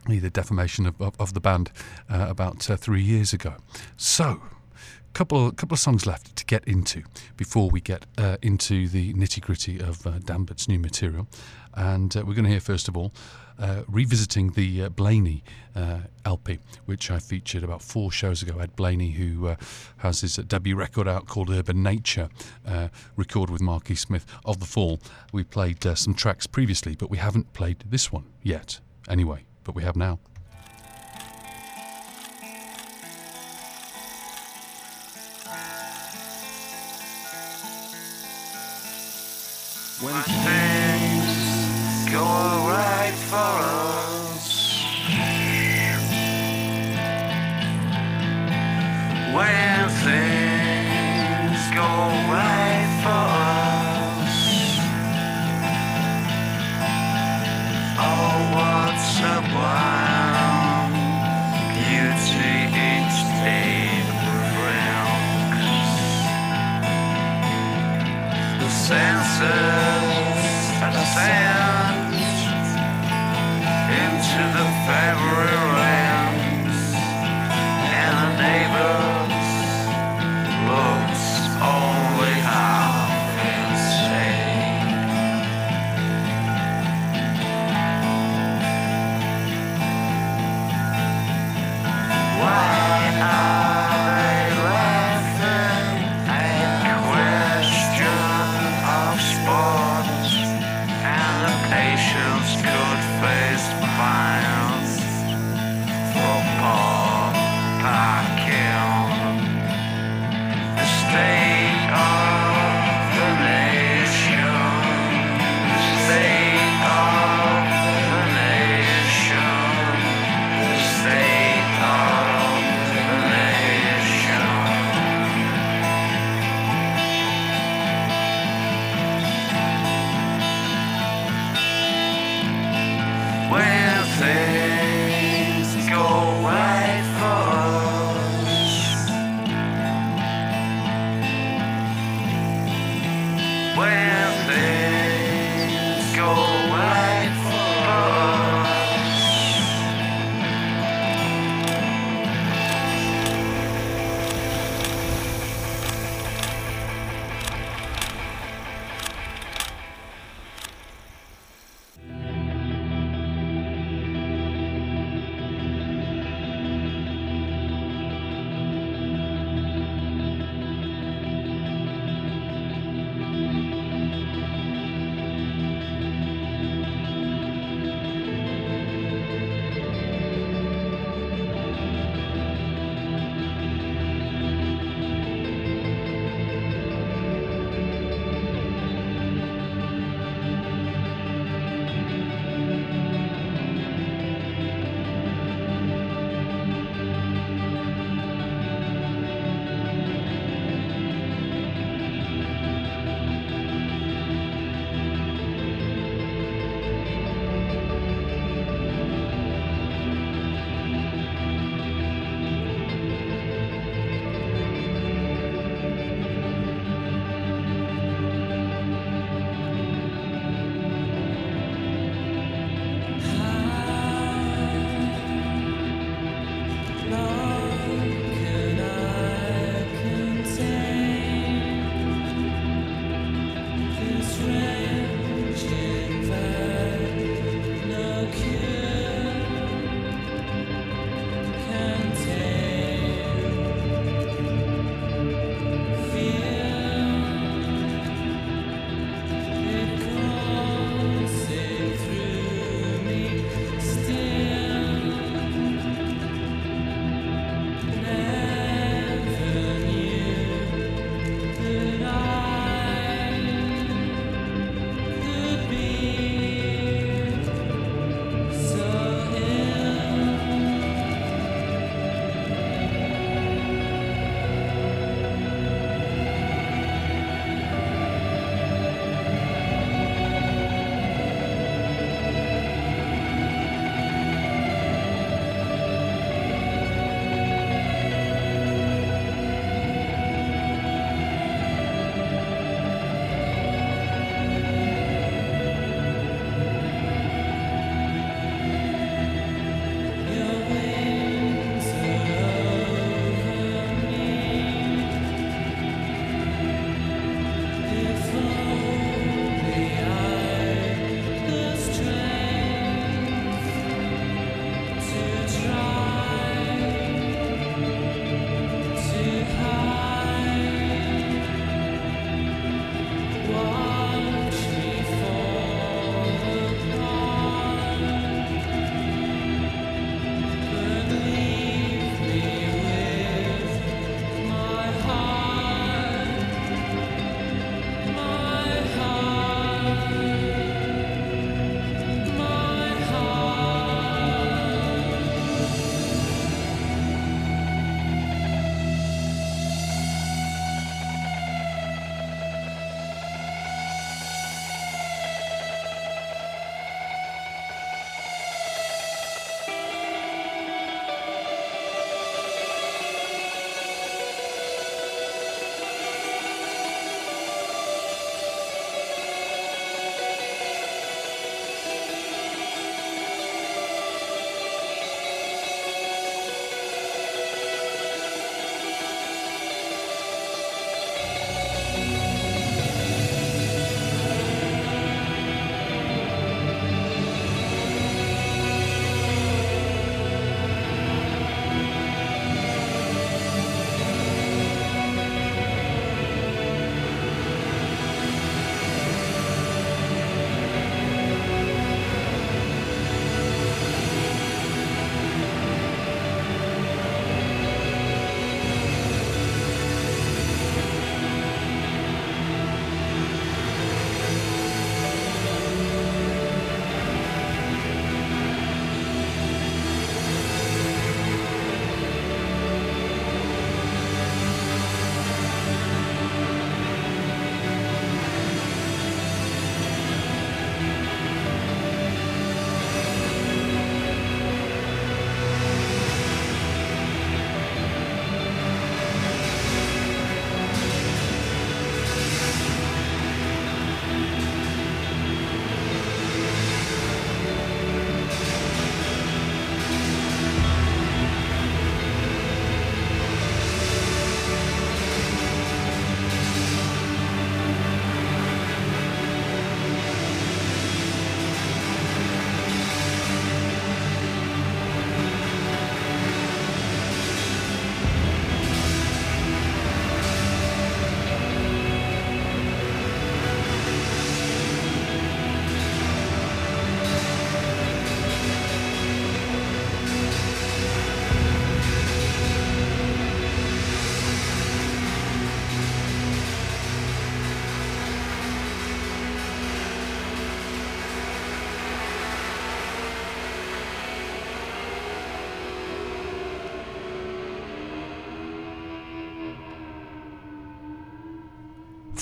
the defamation of, of, of the band uh, about uh, three years ago. So. Couple, couple of songs left to get into before we get uh, into the nitty gritty of uh, Danbert's new material. And we're going to hear, first of all, uh, revisiting the uh, Blaney uh, LP, which I featured about four shows ago. Ed Blaney, who uh, has his debut record out called Urban Nature, uh, recorded with Marky Smith of The Fall. We played uh, some tracks previously, but we haven't played this one yet. Anyway, but we have now. When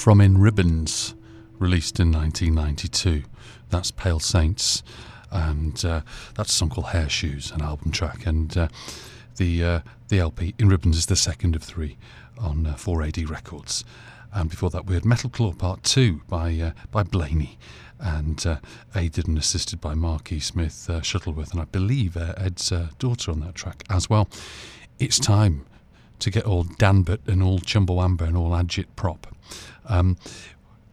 from In Ribbons, released in 1992. That's Pale Saints, and uh, that's a song called Hair Shoes, an album track. And uh, the uh, the LP In Ribbons is the second of three on uh, 4AD Records. And before that, we had Metal Claw Part Two by uh, by Blaney, and uh, aided and assisted by Marky Smith uh, Shuttleworth, and I believe uh, Ed's uh, daughter on that track as well. It's time to get all Danbert and all Chumbawamba and all Agit prop. Um,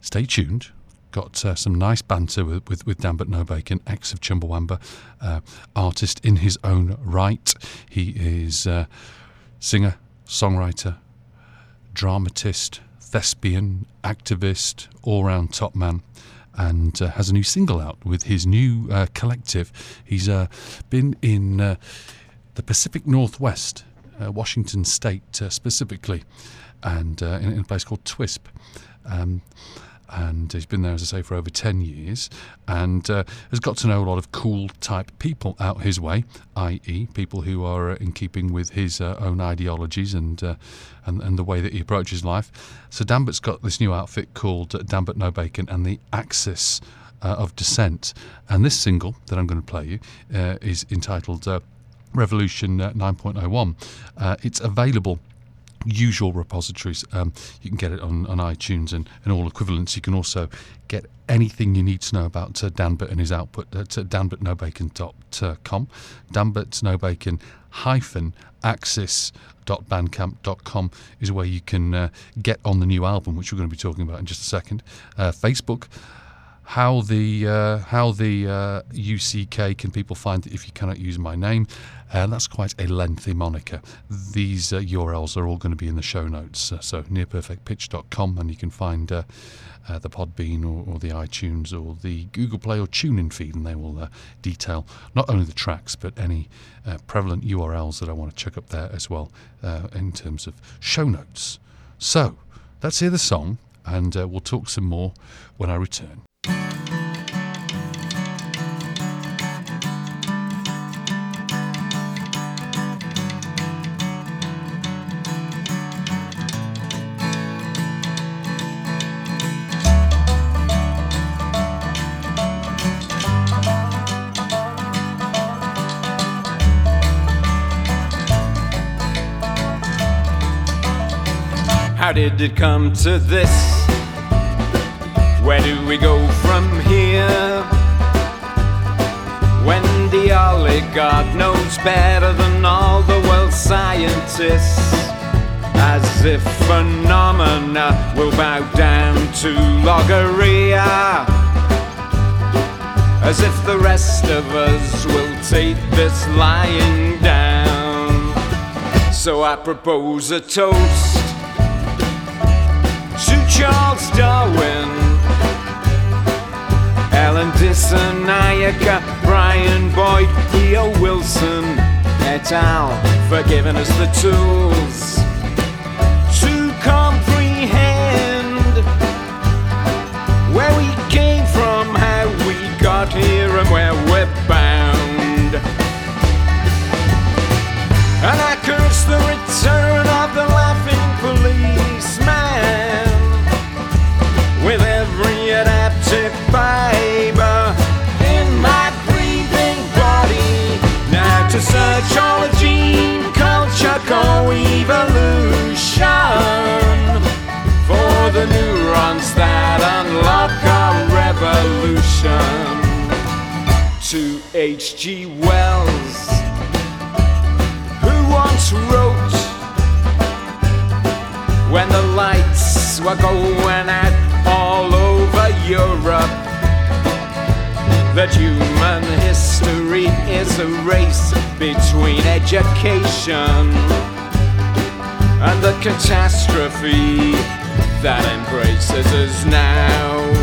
stay tuned. Got uh, some nice banter with, with, with Danbert Nobacon, ex of Chumbawamba, uh, artist in his own right. He is uh, singer, songwriter, dramatist, thespian, activist, all round top man. And uh, has a new single out with his new uh, collective. He's uh, been in uh, the Pacific Northwest, uh, Washington State uh, specifically, and uh, in, in a place called Twisp. Um, and he's been there, as I say, for over 10 years and uh, has got to know a lot of cool type people out his way, i.e., people who are uh, in keeping with his uh, own ideologies and, uh, and and the way that he approaches life. So Danbert's got this new outfit called uh, Danbert Nobacon and the Axis uh, of Dissent. And this single that I'm going to play you is entitled Revolution uh, 9.01. Uh, it's available usual repositories. Um, you can get it on, on iTunes and, and all equivalents. You can also get anything you need to know about uh, Danbert and his output at uh, danbertnobacon.com. Danbertnobacon hyphen axis.bandcamp.com is where you can uh, get on the new album, which we're going to be talking about in just a second. Uh, Facebook. How the uh, how the uh, UCK can people find if you cannot use my name? Uh, that's quite a lengthy moniker. These uh, URLs are all going to be in the show notes. Uh, so nearperfectpitch.com, and you can find uh, uh, the Podbean or, or the iTunes or the Google Play or TuneIn feed, and they will uh, detail not only the tracks but any uh, prevalent URLs that I want to chuck up there as well uh, in terms of show notes. So let's hear the song, and uh, we'll talk some more when I return. How did it come to this? Where do we go from here? When the oligarch knows better than all the world's scientists. As if phenomena will bow down to logorrhea. As if the rest of us will take this lying down. So I propose a toast to Charles Darwin, Ellen Dissanayake, Brian Boyd, E.O. Wilson, et al. for giving us the tools to comprehend where we came from, how we got here, and where we're bound. And I curse the return of the revolution. To H.G. Wells who once wrote when the lights were going out all over Europe that human history is a race between education and the catastrophe that embraces us now.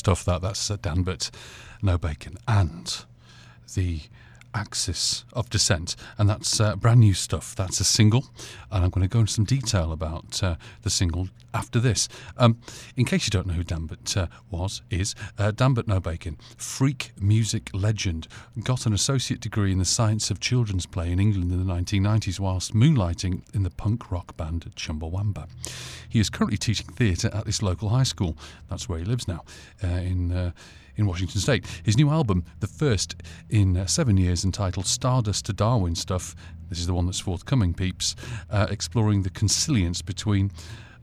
Stuff that. That's uh, but Nobacon, and the Axis of Dissent. And that's uh, brand new stuff. That's a single. I'm going to go into some detail about uh, the single after this. Um, in case you don't know who Danbert uh, was, is uh, Danbert Nobacon, freak music legend, got an associate degree in the science of children's play in England in the 1990s whilst moonlighting in the punk rock band Chumbawamba. He is currently teaching theatre at this local high school. That's where he lives now, uh, in uh, in Washington State. His new album, the first in uh, seven years, entitled Stardust to Darwin Stuff, this is the one that's forthcoming, peeps, uh, exploring the consilience between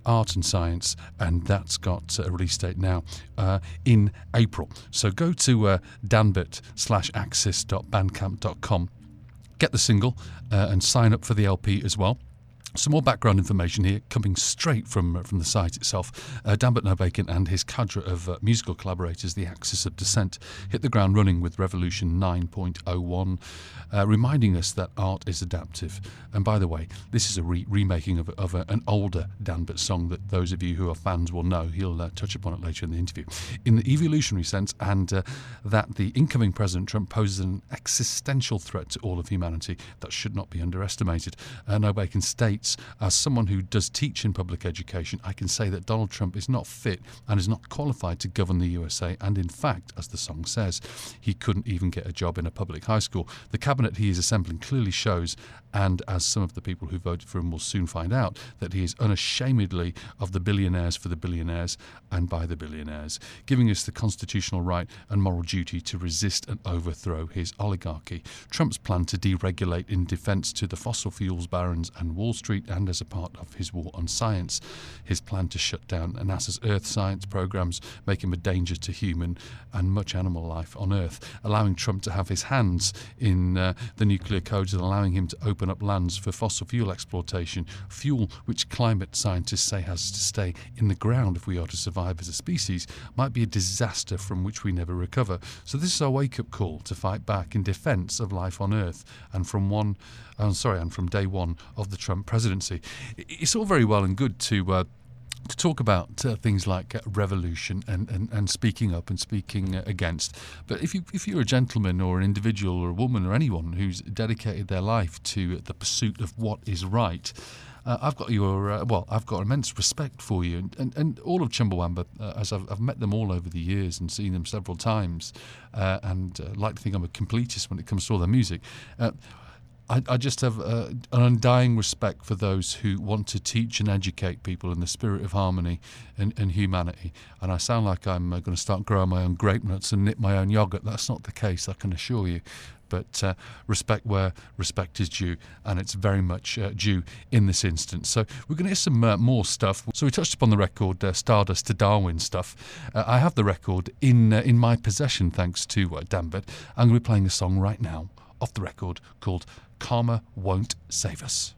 art and science, and that's got a release date now uh, in April. So go to uh, slash axis.bandcamp.com, get the single, uh, and sign up for the LP as well. Some more background information here, coming straight from uh, from the site itself. Uh, Danbert Nobacon and his cadre of uh, musical collaborators, the Axis of Dissent, hit the ground running with Revolution 9.01, uh, reminding us that art is adaptive. And by the way, this is a re- remaking of, of a, an older Dan Danbert song that those of you who are fans will know. He'll uh, touch upon it later in the interview. In the evolutionary sense, and uh, that the incoming President Trump poses an existential threat to all of humanity that should not be underestimated. Uh, Nobacon states, as someone who does teach in public education, I can say that Donald Trump is not fit and is not qualified to govern the USA. And in fact, as the song says, he couldn't even get a job in a public high school. The cabinet he is assembling clearly shows, and as some of the people who voted for him will soon find out, that he is unashamedly of the billionaires for the billionaires and by the billionaires, giving us the constitutional right and moral duty to resist and overthrow his oligarchy. Trump's plan to deregulate in defence to the fossil fuels barons and Wall Street, and as a part of his war on science, his plan to shut down NASA's Earth science programs, make him a danger to human and much animal life on Earth, allowing Trump to have his hands in uh, the nuclear codes and allowing him to open up lands for fossil fuel exploitation, fuel which climate scientists say has to stay in the ground if we are to survive as a species, might be a disaster from which we never recover. So this is our wake-up call to fight back in defence of life on Earth, and from one, I'm sorry, and from day one of the Trump presidency. It's all very well and good to. Uh, to talk about uh, things like uh, revolution and, and, and speaking up and speaking uh, against. But if you if you're a gentleman or an individual or a woman or anyone who's dedicated their life to the pursuit of what is right. Uh, I've got your uh, well. I've got immense respect for you, and, and, and all of Chumbawamba, uh, as I've, I've met them all over the years and seen them several times, uh, and like to think I'm a completist when it comes to all their music. I, I just have uh, an undying respect for those who want to teach and educate people in the spirit of harmony and, and humanity. And I sound like I'm uh, going to start growing my own grape nuts and knit my own yogurt. That's not the case, I can assure you. But uh, respect where respect is due, and it's very much uh, due in this instance. So we're going to hear some uh, more stuff. So we touched upon the record Stardust to Darwin stuff. I have the record in in my possession, thanks to uh, Danbert. I'm going to be playing a song right now off the record called Karma Won't Save Us.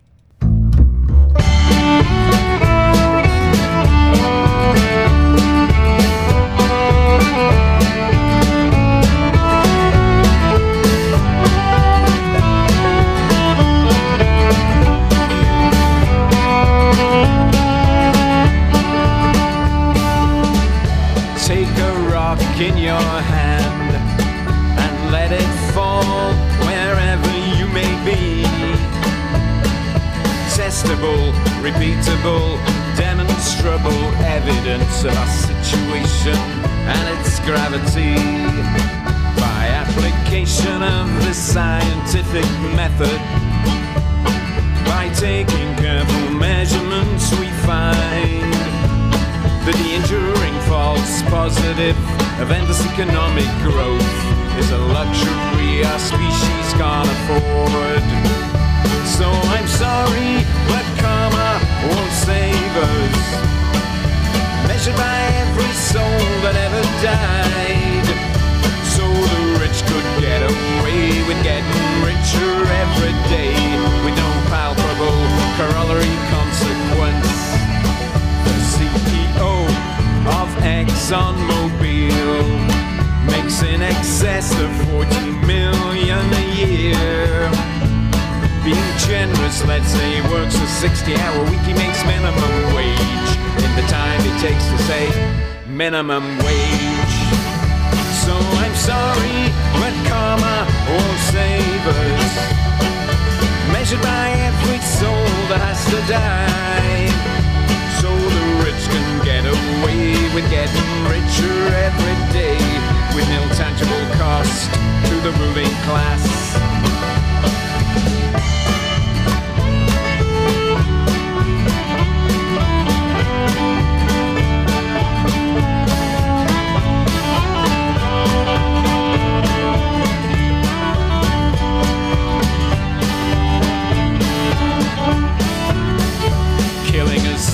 Take a rock in your hand Testable, repeatable, demonstrable evidence of our situation and its gravity. By application of the scientific method, by taking careful measurements, we find that the enduring false positive of endless economic growth is a luxury our species can't afford. So I'm sorry, but karma won't save us. Measured by every soul that ever died. So the rich could get away with getting richer every day with no palpable corollary consequence. The CEO of ExxonMobil makes in excess of 40 million a year. Being generous, let's say he works a 60 hour week, he makes minimum wage in the time it takes to say minimum wage. So I'm sorry, but karma won't save us. Measured by every soul that has to die. So the rich can get away with getting richer every day with no tangible cost to the ruling class.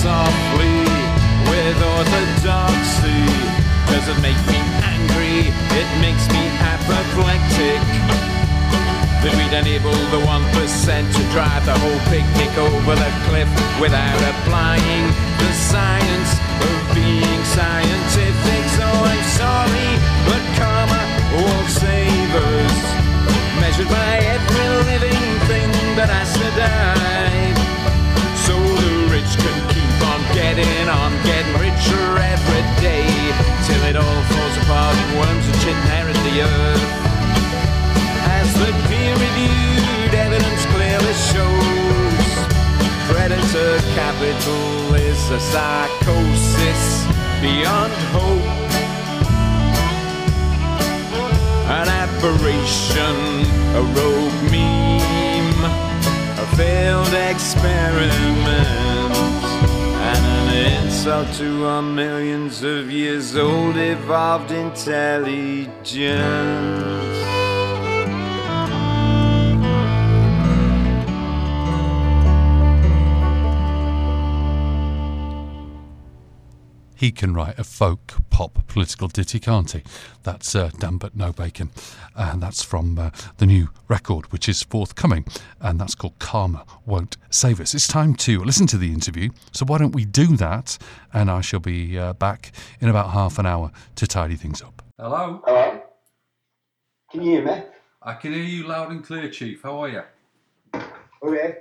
Softly with orthodoxy. Doesn't make me angry, it makes me apoplectic. That we'd enable the one percent to drive the whole picnic over the cliff without applying the science of being scientific. So I'm sorry, but karma won't save us. Measured by every living thing that has to die. Getting on, getting richer every day, till it all falls apart and worms shit inherit the earth. As the peer-reviewed evidence clearly shows, predator capital is a psychosis beyond hope. An aberration, a rogue meme, a failed experiment, insult to our millions of years old evolved intelligence. He can write a folk pop political ditty, can't he? That's uh, Danbert Nobacon. And that's from uh, the new record, which is forthcoming. And that's called Karma Won't Save Us. It's time to listen to the interview. So why don't we do that? And I shall be uh, back in about half an hour to tidy things up. Hello. Hello? Can you hear me? I can hear you loud and clear, Chief. How are you? Okay.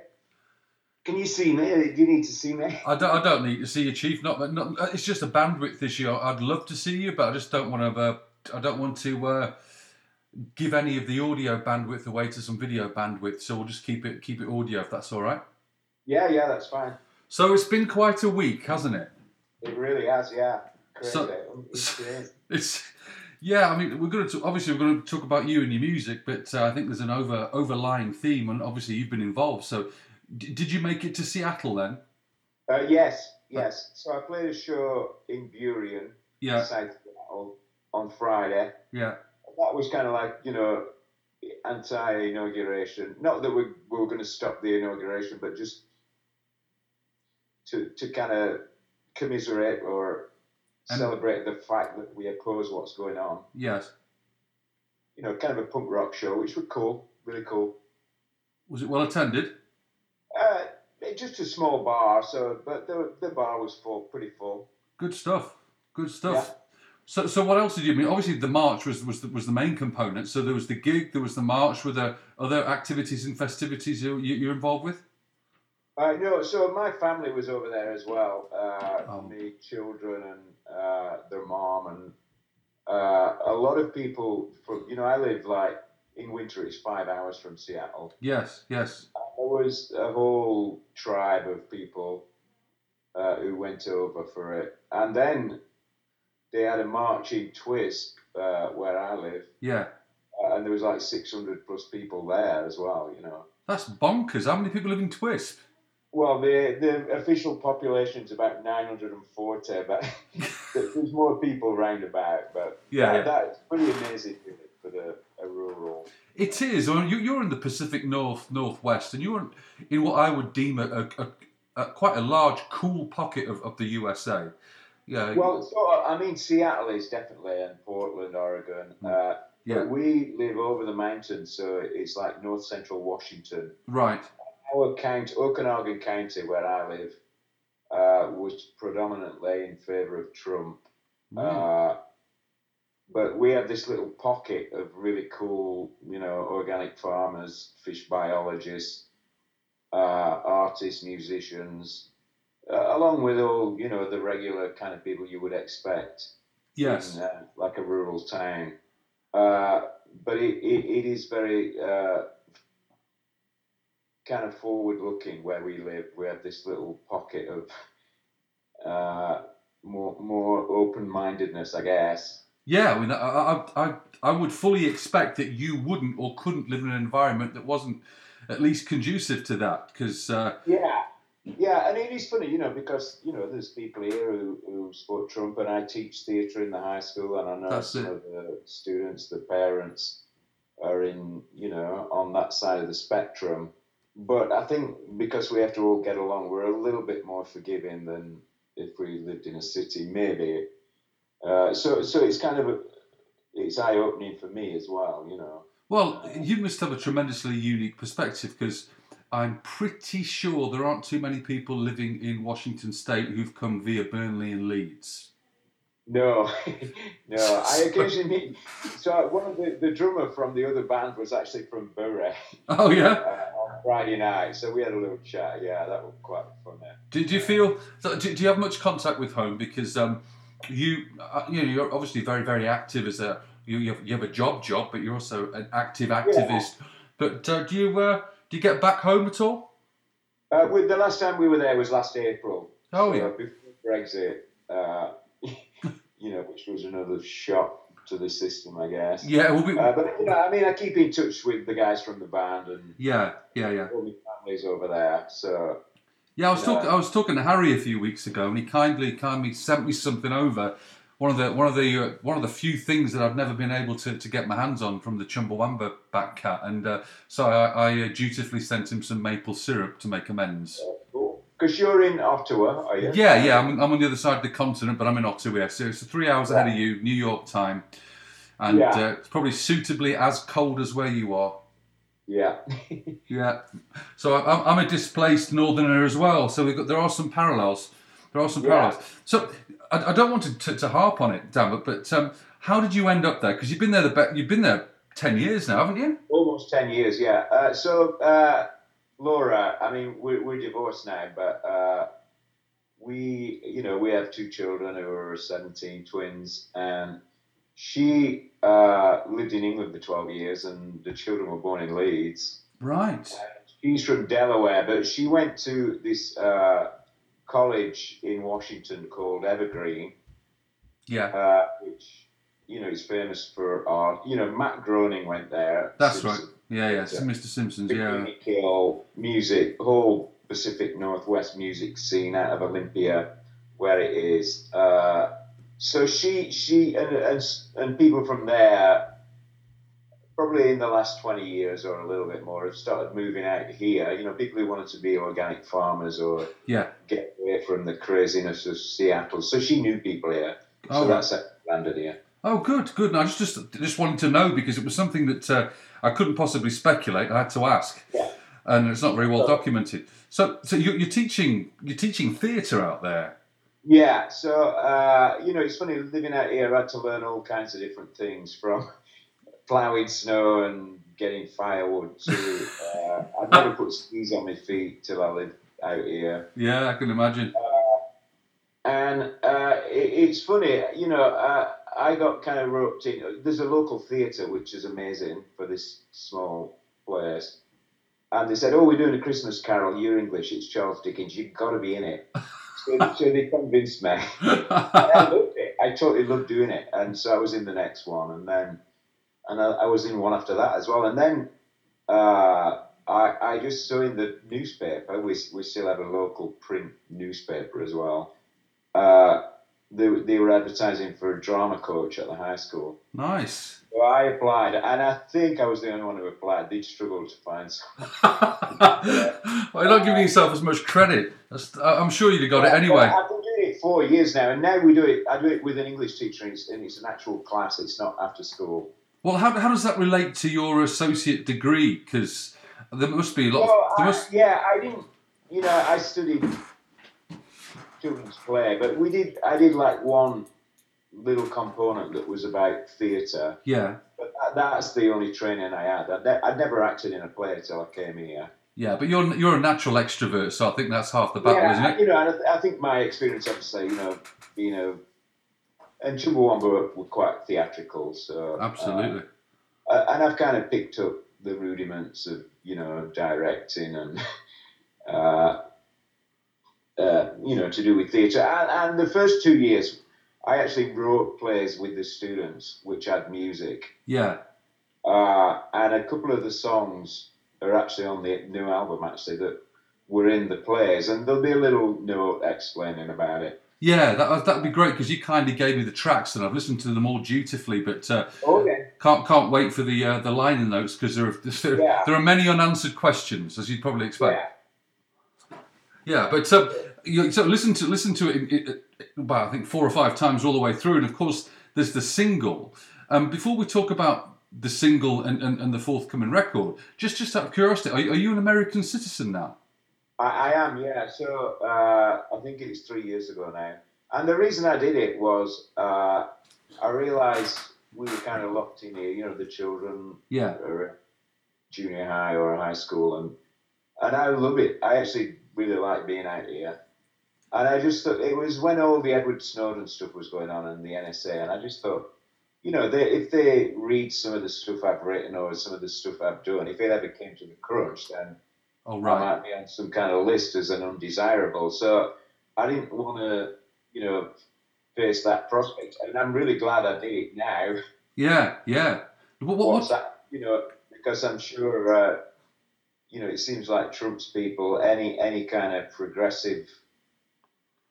Can you see me? Do you need to see me? I don't, I don't need to see you, Chief. Not, not, it's just a bandwidth issue. I'd love to see you, but I just don't want to. Uh, I don't want to uh, give any of the audio bandwidth away to some video bandwidth. So we'll just keep it keep it audio if that's all right. Yeah, yeah, that's fine. So it's been quite a week, hasn't it? It really has, yeah. Crazy. So- It's crazy. [LAUGHS] It's yeah. I mean, we're going to obviously we're going to talk about you and your music, but uh, I think there's an over overlying theme, and obviously you've been involved. So, d- did you make it to Seattle then? Uh, yes, yes. So I played a show in Burien, Yeah, South Seattle, on Friday. yeah, That was kind of like, you know, anti-inauguration. Not that we, we were going to stop the inauguration, but just to to kind of commiserate or And- celebrate the fact that we oppose what's going on. yes. You know, kind of a punk rock show, which was cool, really cool. Was it well attended? Uh, just a small bar, so but the the bar was full, pretty full. Good stuff. Good stuff. Yeah. So, so what else did you I mean? Obviously, the march was was the, was the main component. So there was the gig, there was the march. Were there other activities and festivities you, you, you're involved with? Uh, no, so my family was over there as well. Uh, Oh. Me, children, and uh, their mom, and uh, a lot of people. From you know, I live like in winter. It's five hours from Seattle. Yes, yes. There was a whole tribe of people uh, who went over for it, and then they had a march Twisp uh, where I live, Yeah. uh, and there was like six hundred plus people there as well. You know. That's bonkers. How many people live in Twisp? Well, the the official population is about 940, but [LAUGHS] there's more people round about. But Yeah, that, yeah. that's pretty amazing for the a rural. It is. I mean, you- You're in the Pacific North Northwest, and you're in what I would deem a, a, a, quite a large, cool pocket of, of the USA. Yeah. Well, so I mean, Seattle is definitely, and Portland, Oregon. Uh, Mm. yeah. But we live over the mountains, so it's like north central Washington. Right. Our county, Okanogan County, where I live, uh, was predominantly in favour of Trump. Uh, but we have this little pocket of really cool, you know, organic farmers, fish biologists, uh, artists, musicians, uh, along with all, you know, the regular kind of people you would expect Yes. in uh, like a rural town. Uh, but it, it, it is very uh, kind of forward looking where we live. We have this little pocket of uh, more more open mindedness, I guess. Yeah, I mean, I, I, I, I would fully expect that you wouldn't or couldn't live in an environment that wasn't at least conducive to that, because uh, Yeah. Yeah, and it is funny, you know, because you know there's people here who, who support Trump, and I teach theatre in the high school, and I know That's some it. of the students, the parents, are in, you know, on that side of the spectrum. But I think because we have to all get along, we're a little bit more forgiving than if we lived in a city, maybe. Uh, so, so it's kind of a, it's eye opening for me as well, you know. well, you must have a tremendously unique perspective, because I'm pretty sure there aren't too many people living in Washington State who've come via Burnley and Leeds. No, [LAUGHS] no. I [LAUGHS] occasionally meet. So one of the, the drummer from the other band was actually from Bury Oh yeah. [LAUGHS] uh, on Friday night, so we had a little chat. Yeah, that was quite fun. Yeah. Did you feel? Do, do you have much contact with home? Because um, you, uh, you know, you're obviously very, very active as a you. You have, you have a job, job, but you're also an active activist. But uh, do you uh, do you get back home at all? Uh, with the last time we were there was last April. Oh, so yeah. before Brexit. Uh, [LAUGHS] you know, which was another shock to the system, I guess. Yeah, well, we, Uh, but you know, I mean, I keep in touch with the guys from the band and yeah, yeah, yeah. all my families over there. So Yeah, I was talking. I was talking to Harry a few weeks ago, and he kindly, kindly sent me something over. One of the one of the uh, one of the few things that I've never been able to, to get my hands on from the Chumbawamba back cat, and uh, so I, I uh, dutifully sent him some maple syrup to make amends. because you're in Ottawa, are you? Yeah, yeah, I'm, I'm on the other side of the continent, but I'm in Ottawa, so it's three hours ahead of you, New York time, and Yeah. uh, it's probably suitably as cold as where you are. Yeah. [LAUGHS] Yeah, so I- I'm, I'm a displaced northerner as well. So we've got there are some parallels. There are some Yeah. parallels. So I, I don't want to, to, to harp on it, Dan, but, but um, how did you end up there? Because you've been there the be- you've been there ten years now, haven't you? Almost 10 years, yeah. Uh, so uh, Laura, I mean, we're, we're divorced now, but uh, we, you know, we have two children who are 17 twins, and she uh, lived in England for 12 years, and the children were born in Leeds. Right. She's from Delaware, but she went to this uh, college in Washington called Evergreen, Yeah. uh, which, you know, is famous for art. You know, Matt Groening went there. That's Simpson- right. Yeah, yeah. Mr. Simpsons. Yeah. Kill music, whole Pacific Northwest music scene out of Olympia, where it is. Uh, so she, she, and, and and people from there, probably in the last twenty years or a little bit more, have started moving out here. You know, people who wanted to be organic farmers or Yeah. get away from the craziness of Seattle. So she knew people here. Oh, so that's she landed here. Oh, good, good. And I just, just just wanted to know because it was something that uh, I couldn't possibly speculate. I had to ask, yeah. and it's not very well documented. So, so you're, you're teaching you're teaching theatre out there. Yeah, so uh, you know, it's funny living out here. I had to learn all kinds of different things from [LAUGHS] ploughing snow and getting firewood to uh, I never put skis on my feet till I lived out here. Yeah, I can imagine. And uh, it, it's funny, you know, uh, I got kind of roped in. There's a local theatre which is amazing for this small place. And they said, Oh, we're doing a Christmas carol. You're English. It's Charles Dickens. You've got to be in it. [LAUGHS] So, [LAUGHS] so they convinced me. And I loved it. I totally loved doing it. And so I was in the next one. And then, and I, I was in one after that as well. And then uh, I, I just saw in the newspaper, we, we still have a local print newspaper as well. Uh, they, they were advertising for a drama coach at the high school. Nice. So I applied, and I think I was the only one who applied. They struggled to find someone. [LAUGHS] well, you're not giving yourself as much credit. That's, I'm sure you'd have got it anyway. I've been doing it four years now, and now we do it. I do it with an English teacher, and it's, and it's an actual class. It's not after school. Well, how, how does that relate to your associate degree? Because there must be a lot. Well, Of, there I- must, yeah, I didn't. You know, I studied children's play, but we did. I did like one little component that was about theatre. yeah, But that, that's the only training I had. I'd, ne- I'd never acted in a play till I came here. yeah. But you're you're a natural extrovert, so I think that's half the battle, yeah, isn't it? you know, and I, th- I think my experience, obviously, you know, you know, and Chumbawamba were, were quite theatrical, so Absolutely. uh, and I've kind of picked up the rudiments of you know directing and [LAUGHS] uh, uh, you know to do with theatre. And, and the first two years, I actually wrote plays with the students, which had music. Yeah. Uh, and a couple of the songs are actually on the new album, actually, that were in the plays. And there'll be a little note explaining about it. Yeah, that that'd be great because you kindly gave me the tracks and I've listened to them all dutifully, but uh, Okay. can't can't wait for the uh, the liner notes because there are [LAUGHS] there, Yeah. there are many unanswered questions as you'd probably expect. Yeah, but um, you, so listen to listen to it, it, it about I think four or five times all the way through, and of course there's the single. Um, before we talk about the single and, and, and the forthcoming record, just just out of curiosity, are, you- are you an American citizen now? I, I am, yeah. So uh, I think it's three years ago now. And the reason I did it was uh, I realised we were kind of locked in here, you know, the children Yeah. junior high or high school. And, and I love it. I actually really like being out here. And I just thought it was when all the Edward Snowden stuff was going on and the NSA, and I just thought, you know, they, if they read some of the stuff I've written or some of the stuff I've done, if it ever came to the crunch, then Oh I might be on some kind of list as an undesirable. So I didn't want to, you know, face that prospect. And I'm really glad I did it now. Yeah, yeah. What, what, what, that? You know, because I'm sure, uh, you know, it seems like Trump's people, any any kind of progressive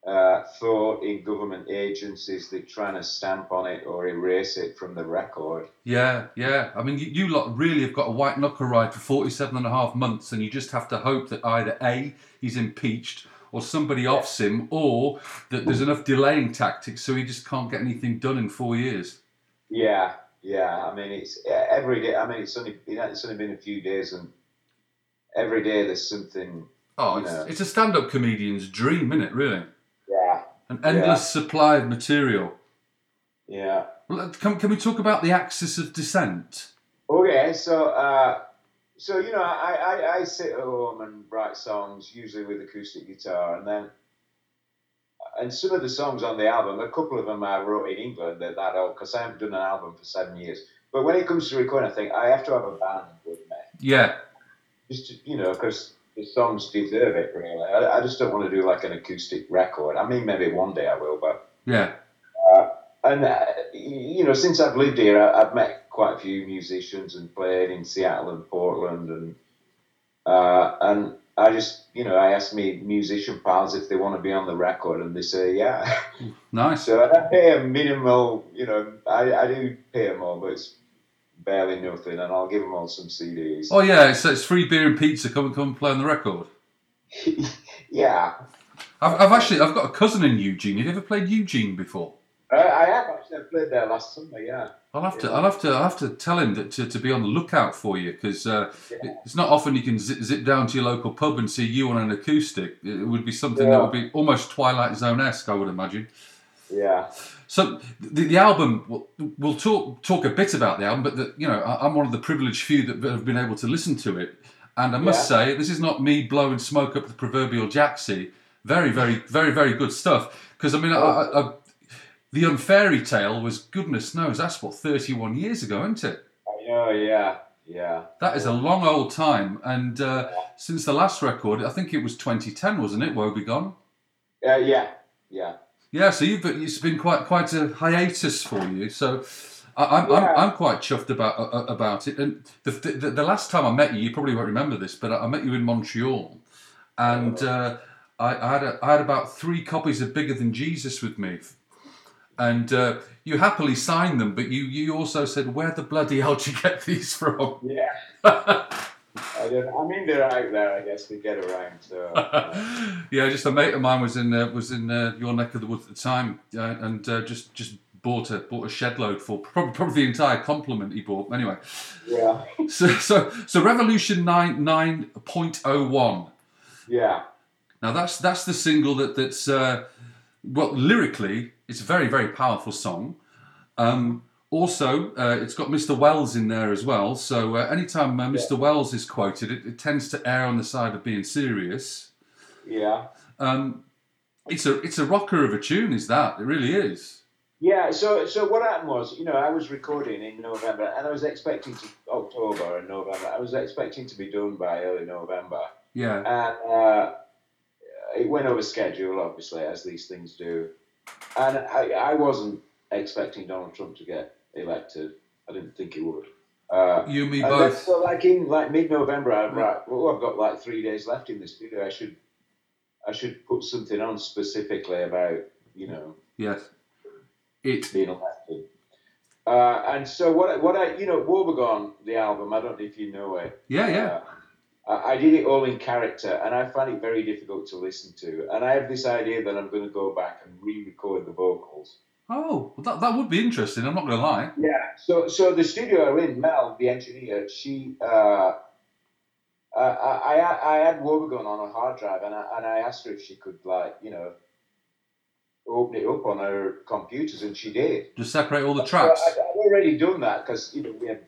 uh, thought in government agencies, they're trying to stamp on it or erase it from the record. Yeah, yeah. I mean, you, you lot really have got a white knuckle ride for 47 and a half months, and you just have to hope that either A, he's impeached, or somebody offs him, or that there's enough delaying tactics so he just can't get anything done in four years. Yeah, yeah. I mean, it's every day. I mean, it's only it's only been a few days, and every day there's something. Oh, it's, know, it's a stand up comedian's dream, isn't it, really? yeah, An endless supply of material. yeah. Well, uh, can, can we talk about the axis of dissent? Okay, so uh, so you know, I, I, I sit at home and write songs, usually with acoustic guitar, and then and some of the songs on the album, a couple of them I wrote in England at that old because I haven't done an album for seven years. But when it comes to recording, I think I have to have a band with me, Yeah. Just you know, because the songs deserve it. Really, I, I just don't want to do like an acoustic record. I mean, maybe one day I will, but Yeah. uh, and uh, you know, since I've lived here, I, I've met quite a few musicians and played in Seattle and Portland, and uh, and I just, you know, I ask me musician pals if they want to be on the record, and they say yeah. Nice. so I pay a minimal, you know, I, I do pay them all, but it's barely nothing, and I'll give them all some CDs. Oh yeah, it's, it's free beer and pizza. Come and come and play on the record. [LAUGHS] yeah, I've, I've actually I've got a cousin in Eugene. Have you ever played Eugene before? I, I have actually I played there last summer. Yeah. I'll have to I'll have to I'll have to tell him that to, to be on the lookout for you because uh, it's not often you can zip, zip down to your local pub and see you on an acoustic. It would be something that would be almost Twilight Zone esque, I would imagine. Yeah. So the, the album, we'll, we'll talk talk a bit about the album, but the, you know I, I'm one of the privileged few that have been able to listen to it, and I must Yeah. say this is not me blowing smoke up the proverbial jacksie. Very, very, very, very good stuff. Because I mean, I, I, I, the Unfairy Tale was goodness knows that's what 31 years ago, isn't it? I know. Yeah. Yeah. That is a long old time, and uh, since the last record, I think it was 2010, wasn't it? Woebegone. Uh, yeah. Yeah. Yeah, so you've been, it's been quite quite a hiatus for you. So I, I'm, Yeah. I'm I'm quite chuffed about uh, about it. And the, the the last time I met you, you probably won't remember this, but I I met you in Montreal, and uh, I, I had a, I had about three copies of Bigger Than Jesus with me, and uh, you happily signed them, but you you also said, "Where the bloody hell did you get these from?" Yeah. [LAUGHS] I don't. I mean, they're out there. I guess they get around. So. uh, [LAUGHS] yeah, just a mate of mine was in uh, was in uh, your neck of the woods at the time, uh, and uh, just just bought a bought a shed load for [LAUGHS] probably, probably the entire complement he bought. Anyway, yeah. [LAUGHS] so so so Revolution nine nine point oh one. Yeah. Now that's that's the single that that's uh, well lyrically it's a very very powerful song. Um, also, uh, it's got Mr. Wells in there as well. So uh, anytime uh, Mr. Wells is quoted, it, it tends to err on the side of being serious. Yeah. Um, it's a it's a rocker of a tune, is that? It really is. Yeah, so so what happened was, you know, I was recording in November, and I was expecting to October and November. I was expecting to be done by early November, Yeah. and uh, it went over schedule, obviously, as these things do. And I, I wasn't expecting Donald Trump to get elected. I didn't think he would. Uh, You and me and both. so like in like mid-November, I'm right. Well, I've got like three days left in this video. I should, I should put something on specifically about you know Yes. It. being elected. Uh, and so what? I- What I you know, Woebegone, the album. I don't know if you know it. Yeah, yeah. Uh, I I did it all in character, and I find it very difficult to listen to. And I have this idea that I'm going to go back and re-record the vocals. Oh, well, that that would be interesting. I'm not going to lie. Yeah. So, so the studio I'm in, Mel, the engineer, she, uh, I, I, I I had Woebegone on a hard drive, and I, and I asked her if she could, like, you know, open it up on her computers, and she did. Just separate all the So tracks. I'd, I'd already done that because you know we had,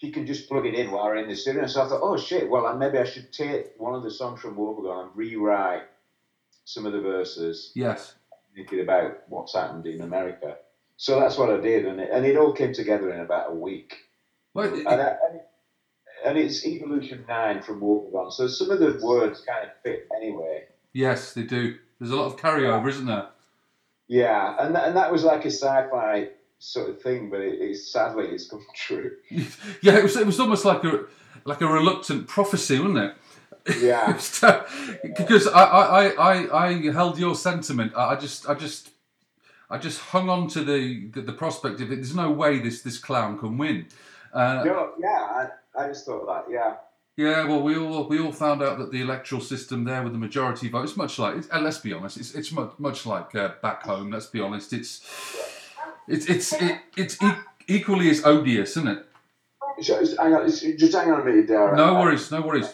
you can just plug it in while we're in the studio. So I thought, oh shit, well maybe I should take one of the songs from Woebegone and rewrite some of the verses, Yes. Thinking about what's happened in America. So that's what I did, and it, and it all came together in about a week. Well, And, it- I, and, it- and it's Evolution Nine from Woebegone, so some of the words kind of fit anyway. yes, they do. There's a lot of carryover, isn't there? Yeah, and that, and that was like a sci-fi sort of thing, but it, it's sadly it's come [LAUGHS] true. [LAUGHS] Yeah, it was. It was almost like a like a reluctant prophecy, wasn't it? Yeah. [LAUGHS] because I, I, I, I held your sentiment. I just I just I just hung on to the the, the prospect of it. There's no way this this clown can win. Uh, No, yeah, I, I just thought that, yeah. yeah, well, we all we all found out that the electoral system there with the majority vote. It's much like, and let's be honest, it's it's much, much like uh, back home. Let's be honest, it's it's it's it, it's e- equally as odious, isn't it? Just hang on, just just hang on a minute, Darren. No worries, no worries.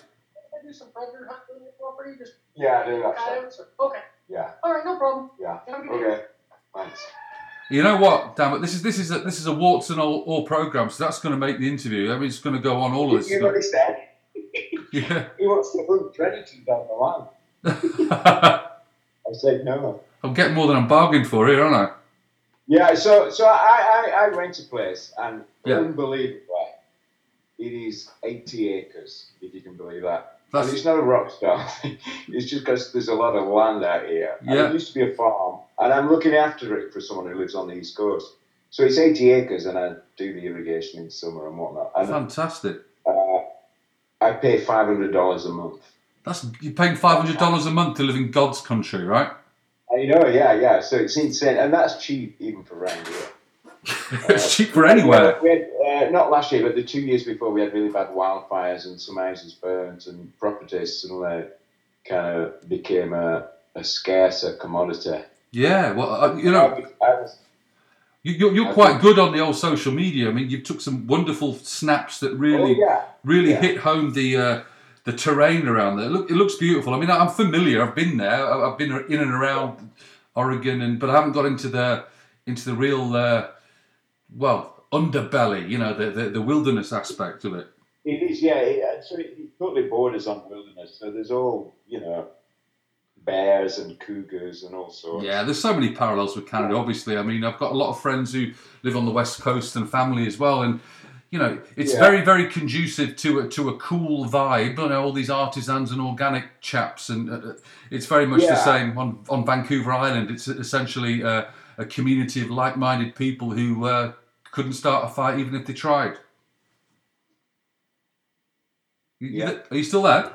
Do some president hunting on your property? Just Yeah, I do that. coyotes? or- Okay. Yeah, All right, no problem. yeah. Have a good day. Okay, thanks. You know what? Damn it! This is this is a, this is a warts and all, all program, so that's going to make the interview. I mean, it's going to go on all of this. You stuff. understand? [LAUGHS] Yeah. he wants to hunt predators down the line. [LAUGHS] I said no. I'm getting more than I'm bargained for here, aren't I? Yeah, so so I, I, I rent a place and Yeah. unbelievably, it is 80 acres, if you can believe that. That's- and it's not a rock star. [LAUGHS] It's just because there's a lot of land out here. And it used to be a farm, and I'm looking after it for someone who lives on the east coast. So it's 80 acres, and I do the irrigation in summer and whatnot. And Fantastic. uh, I pay $500 a month. That's you're paying five hundred dollars a month to live in God's country, right? I know, yeah, yeah. So it's insane, and that's cheap even for around here. It's cheap for anywhere. We had, uh, not last year, but the two years before, we had really bad wildfires and some houses burnt, and properties suddenly kind of became a, a scarcer commodity. Yeah, well, uh, you know, you, you're, you're quite good on the old social media. I mean, you took some wonderful snaps that really, Oh, yeah. really Yeah. hit home the uh, the terrain around there. Look, it looks beautiful. I mean, I'm familiar. I've been there. I've been in and around Oregon, and but I haven't got into the into the real uh, well underbelly. You know, the, the the wilderness aspect of it. it is, yeah. It, so it, it totally borders on wilderness. So there's all, you know, bears and cougars and all sorts. Yeah, there's so many parallels with Canada. Obviously, I mean, I've got a lot of friends who live on the west coast and family as well, and you know, it's Yeah. very, very conducive to a, to a cool vibe. You know, all these artisans and organic chaps, and uh, it's very much the same on on Vancouver Island. It's essentially uh, a community of like-minded people who uh, couldn't start a fight even if they tried. Yeah. Are you still there?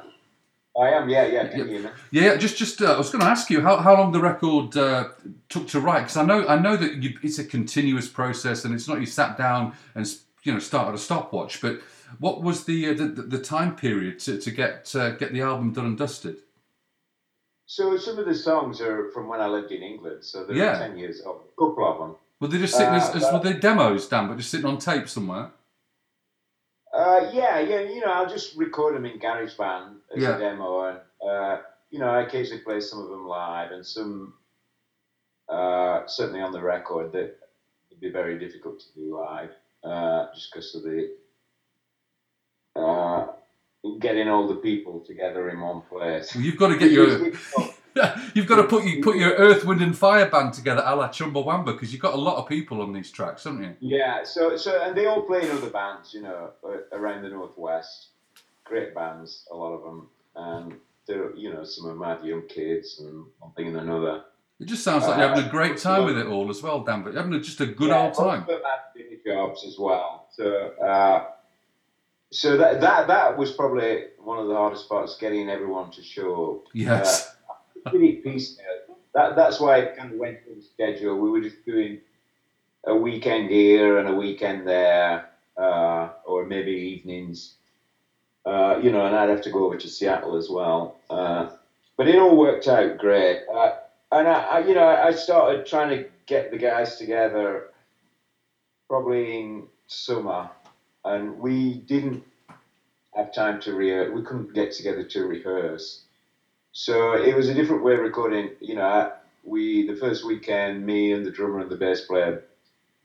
I am, yeah, yeah. Can you hear me? Yeah, just just uh, I was going to ask you how, how long the record uh, took to write because I know I know that you, it's a continuous process and it's not you sat down and you know started a stopwatch. But what was the uh, the, the, the time period to, to get uh, get the album done and dusted? So some of the songs are from when I lived in England, so they're Yeah. 10 years old. A couple of them. Were they just sitting as, Uh, as were they demos, Danbert just sitting on tape somewhere? Uh, yeah, yeah, you know, I'll just record them in GarageBand as Yeah. a demo, and uh, you know, I occasionally play some of them live, and some uh, certainly on the record that would be very difficult to do live, uh, just because of the uh, getting all the people together in one place. Well, you've got to get [LAUGHS] your [LAUGHS] you've got to put you put your Earth, Wind and Fire band together, a la Chumbawamba, because you've got a lot of people on these tracks, haven't you? Yeah, so so and they all play in other bands, you know, uh, around the northwest. Great bands, a lot of them, and they're you know some of have young kids and one thing and another. It just sounds like you're having a great time with it all as well, Dan. But you're having a, just a good Yeah, old time. of them have day jobs as well. So uh, so that that that was probably one of the hardest parts, getting everyone to show up. Yes. Uh, pretty piecemeal. That that's why it kind of went through the schedule. We were just doing a weekend here and a weekend there, uh, or maybe evenings. Uh, you know, and I'd have to go over to Seattle as well. Uh, but it all worked out great. Uh, and I, I, you know, I started trying to get the guys together probably in summer, and we didn't have time to rehearse. We couldn't get together to rehearse, so it was a different way of recording. You know, we the first weekend, me and the drummer and the bass player,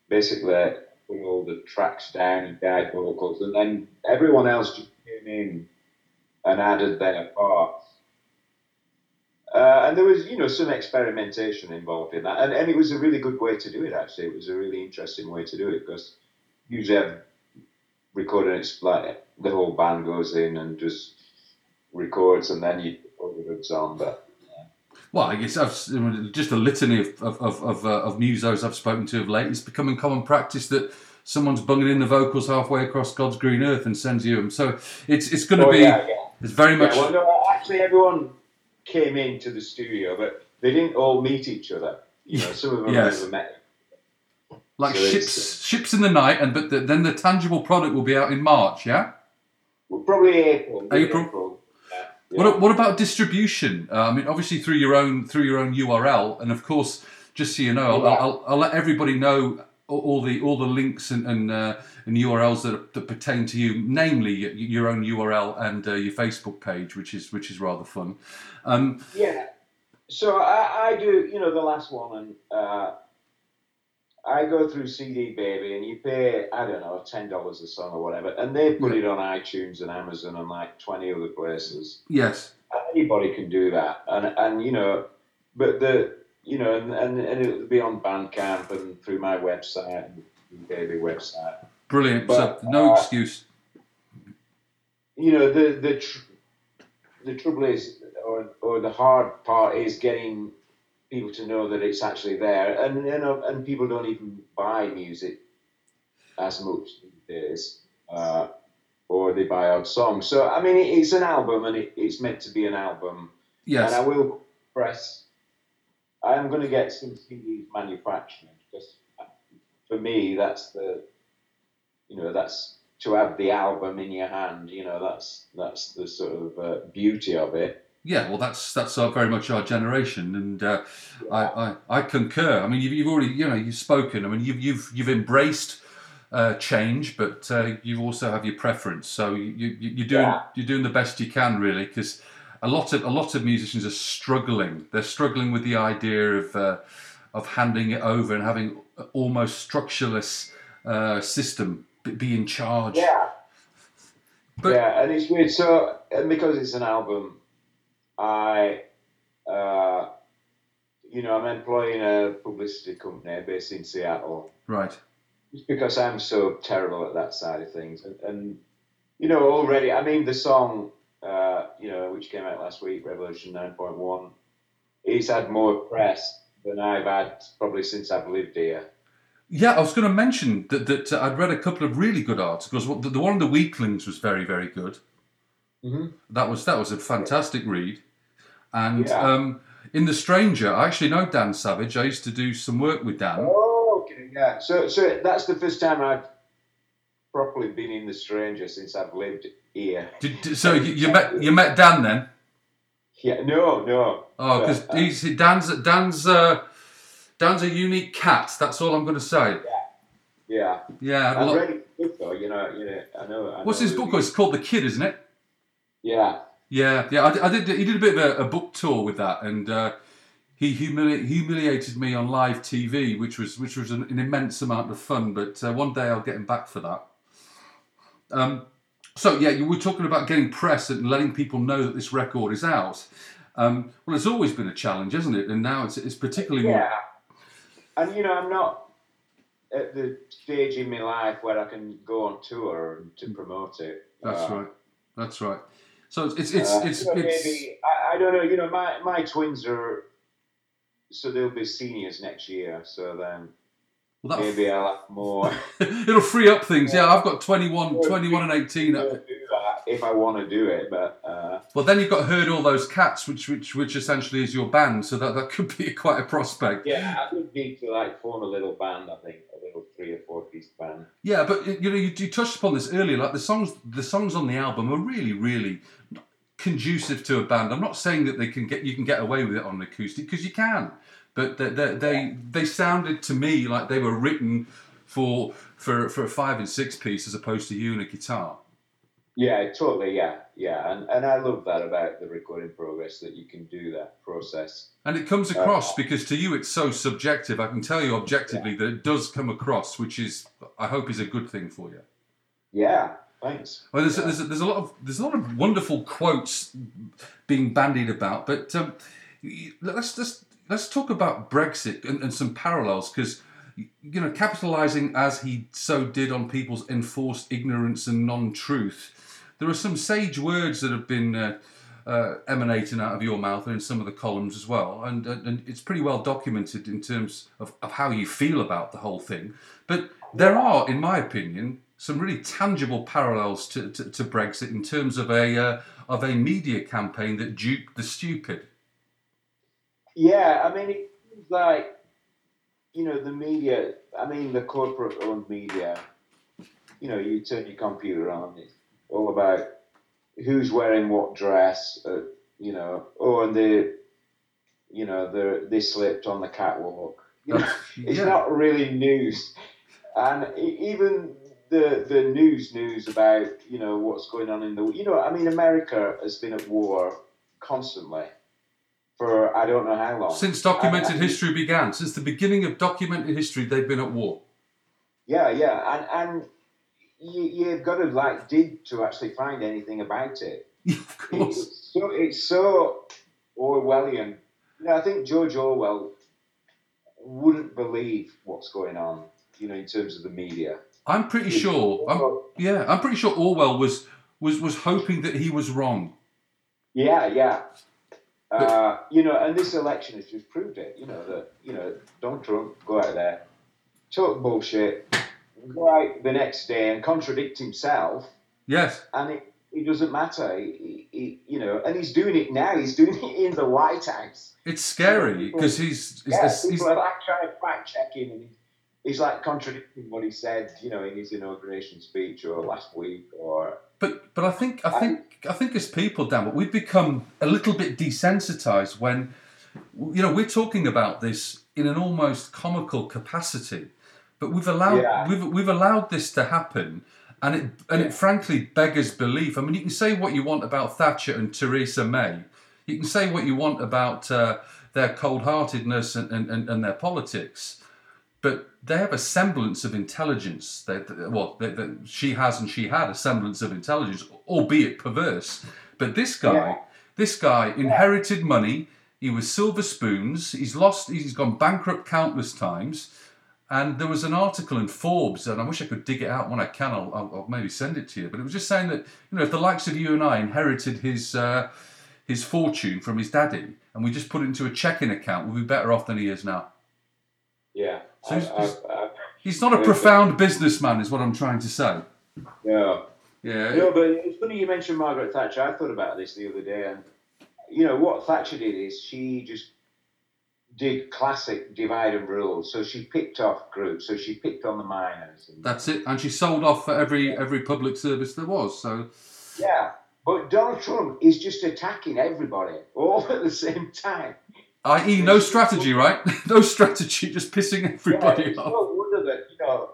basically put all the tracks down and guide vocals, and then everyone else just came in and added their parts. Uh, and there was, you know, some experimentation involved in that, and, and it was a really good way to do it. Actually, it was a really interesting way to do it because usually I've recorded it's like the whole band goes in and just records, and then you put the overdubs on. But Well, I guess I've just a litany of of of, of, uh, of musos I've spoken to of late. It's becoming common practice that someone's bunging in the vocals halfway across God's green earth and sends you them. So it's it's going to Oh, be yeah, yeah. it's very much Yeah, well, no, actually, everyone came into the studio, but they didn't all meet each other. You [LAUGHS] know, some of them Yes. never met. Like so ships ships in the night, and but the, then the tangible product will be out in March. Yeah. Well, probably April. April. Yeah. What, what about distribution? Uh, I mean, obviously through your own through your own URL, and of course, just so you know, I'll, I'll, I'll let everybody know all- all the all the links and and, uh, and URLs that, that pertain to you, namely your own URL and uh, your Facebook page, which is which is rather fun. Um, Yeah. So I, I do, you know, the last one, and uh, I go through CD Baby and you pay, I don't know, ten dollars a song or whatever, and they put it on iTunes and Amazon and like twenty other places. Yes. Anybody can do that, and and you know, but the you know, and and, and it'll be on Bandcamp and through my website, and Baby website. Brilliant. But, so no uh, excuse. you know the the tr- the trouble is or or the hard part is getting people to know that it's actually there. And you know and people don't even buy music as much these days uh, or they buy odd songs. So i mean it's an album and it, it's meant to be an album. Yes. and i will press i'm going to get some CDs manufactured because for me that's the you know that's to have the album in your hand you know that's that's the sort of uh, beauty of it Yeah, well, that's that's our, very much our generation, and uh, I, I I concur. I mean, you've, you've already you know you've spoken. I mean, you've you've you've embraced uh, change, but uh, you also have your preference. So you, you you're doing Yeah. you're doing the best you can, really, because a lot of a lot of musicians are struggling. They're struggling with the idea of uh, of handing it over and having almost structureless uh, system be- be in charge. yeah But- yeah and it's weird so and because it's an album i uh, you know i'm employing a publicity company based in seattle Right. just because I'm so terrible at that side of things. And, and you know, already, I mean, the song, uh, you know, which came out last week, Revolution 9.1, it's had more press than I've had probably since I've lived here. Yeah, I was going to mention that, that uh, I'd read a couple of really good articles. The, the one on the Weaklings was very, very good. Mhm. That was that was a fantastic read. And Yeah. um, in The Stranger, I actually know Dan Savage. I used to do some work with Dan. Oh, okay, yeah. So, so that's the first time I've properly been in The Stranger since I've lived here. Did, so you, you met you met Dan then? Yeah, no, no. Oh, because uh, he's Dan's Dan's uh, Dan's a unique cat. That's all I'm going to say. yeah. Yeah. I I've read his book though, you know, you know, I know. I What's know his book? he- It's called The Kid, isn't it? Yeah. Yeah, yeah. I did. I did he did a bit of a, a book tour with that, and uh, he humili- humiliated me on live TV, which was which was an, an immense amount of fun. But uh, one day I'll get him back for that. Um, so yeah, you were talking about getting press and letting people know that this record is out. Um, well, it's always been a challenge, isn't it? And now it's it's particularly more. Yeah. And you know, I'm not at the stage in my life where I can go on tour to promote it. That's Uh, right. That's right. So it's it's it's, uh, it's, you know, it's maybe I, I don't know. You know, my my twins are so they'll be seniors next year. So then well, maybe I'll have more. [LAUGHS] it'll free up things. Yeah, I've got 21, 21 and eighteen. to do that if I want to do it, but uh, Well, then you've got Heard All Those Cats, which which which essentially is your band, so that, that could be [LAUGHS] quite a prospect. yeah, I would need to like form a little band. I think a little three or four piece band. Yeah, but you know, you, you touched upon this earlier. Like the songs, the songs on the album are really, really conducive to a band. I'm not saying that they can get you can get away with it on an acoustic because you can, but they, they they they sounded to me like they were written for for for a five and six piece as opposed to you and a guitar. Yeah, totally. Yeah, yeah, and and I love that about the recording progress that you can do that process. And it comes across uh, because to you it's so subjective. I can tell you objectively that it does come across, which is I hope is a good thing for you. Yeah, thanks. Well, there's, there's, there's a lot of there's a lot of wonderful quotes being bandied about, but um, let's let's let's talk about Brexit and, and some parallels because you know capitalizing as he so did on people's enforced ignorance and non-truth. There are some sage words that have been uh, uh, emanating out of your mouth and in some of the columns as well, and, and, and it's pretty well documented in terms of, of how you feel about the whole thing. But there are, in my opinion, some really tangible parallels to, to, to Brexit in terms of a uh, of a media campaign that duped the stupid. Yeah, I mean, it seems like you know the media. I mean, the corporate-owned media. You know, you turn your computer on. It's all about who's wearing what dress. Uh, you know, oh, and they, you know, they they slipped on the catwalk. You know, [LAUGHS] it's not really news, and even the the news news about you know what's going on in the you know I mean America has been at war constantly for I don't know how long. Since documented And- history began, since the beginning of documented history, they've been at war. Yeah, yeah, and and you, you've got to like dig to actually find anything about it. [LAUGHS] of course. It's so it's so Orwellian. You know, I think George Orwell wouldn't believe what's going on. You know, in terms of the media. I'm pretty sure. I'm, yeah, I'm pretty sure Orwell was was was hoping that he was wrong. Yeah, yeah. Uh, you know, and this election has just proved it. You know that you know Donald Trump go out there, talk bullshit, go out the next day and contradict himself, Yes. and it, it doesn't matter. He, he, you know, and he's doing it now. He's doing it in the White House. It's scary because he's, he's, Yeah, he's- people are like trying to fact check him, and he's, he's like contradicting what he said, you know, in his inauguration speech or last week or. But but I think I think I think as people, Dan, we've become a little bit desensitized when you know we're talking about this in an almost comical capacity, but we've allowed Yeah. we've we've allowed this to happen, and it and it frankly beggars belief. I mean, you can say what you want about Thatcher and Theresa May, you can say what you want about uh, their cold-heartedness and, and, and, and their politics, but they have a semblance of intelligence. That well, that, that she has and she had a semblance of intelligence, albeit perverse. But this guy, Yeah. this guy inherited money. He was silver spoons. He's lost. He's gone bankrupt countless times. And there was an article in Forbes, and I wish I could dig it out when I can. I'll, I'll, I'll maybe send it to you. But it was just saying that you know, if the likes of you and I inherited his uh, his fortune from his daddy, and we just put it into a checking account, we'd be better off than he is now. Yeah. So I- he's- I- he's- I- He's not a profound businessman, is what I'm trying to say. Yeah. Yeah. No, but it's funny you mentioned Margaret Thatcher. I thought about this the other day, and you know what Thatcher did is she just did classic divide and rule. So she picked off groups. So she picked on the miners. That's it. And she sold off for every every public service there was. So yeah, but Donald Trump is just attacking everybody all [LAUGHS] at the same time. i.e. no strategy, right? [LAUGHS] no strategy, just pissing everybody yeah, it's off. no wonder that you know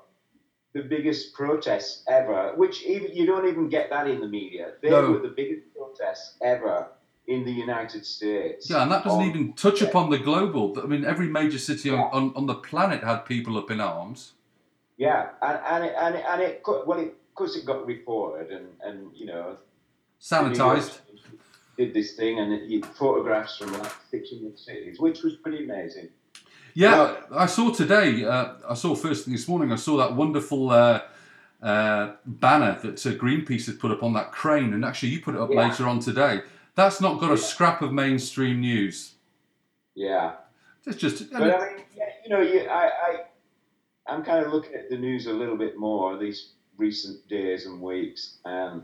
the biggest protests ever, which even you don't even get that in the media. They No. were the biggest protests ever in the United States. Yeah, and that doesn't on- even touch upon the global. I mean, every major city on, on, on the planet had people up in arms. Yeah, and and it, and it, and it well, it, because it got reported and and you know Sanitized. Did this thing and he photographs from like 600 cities, which was pretty amazing. Yeah, I saw today. Uh, I saw first thing this morning. I saw that wonderful uh, uh, banner that uh, Greenpeace had put up on that crane, and actually you put it up Yeah. later on today. That's not got a scrap of mainstream news. Yeah, It's just but I mean, yeah, you know, you, I, I I'm kind of looking at the news a little bit more these recent days and weeks, and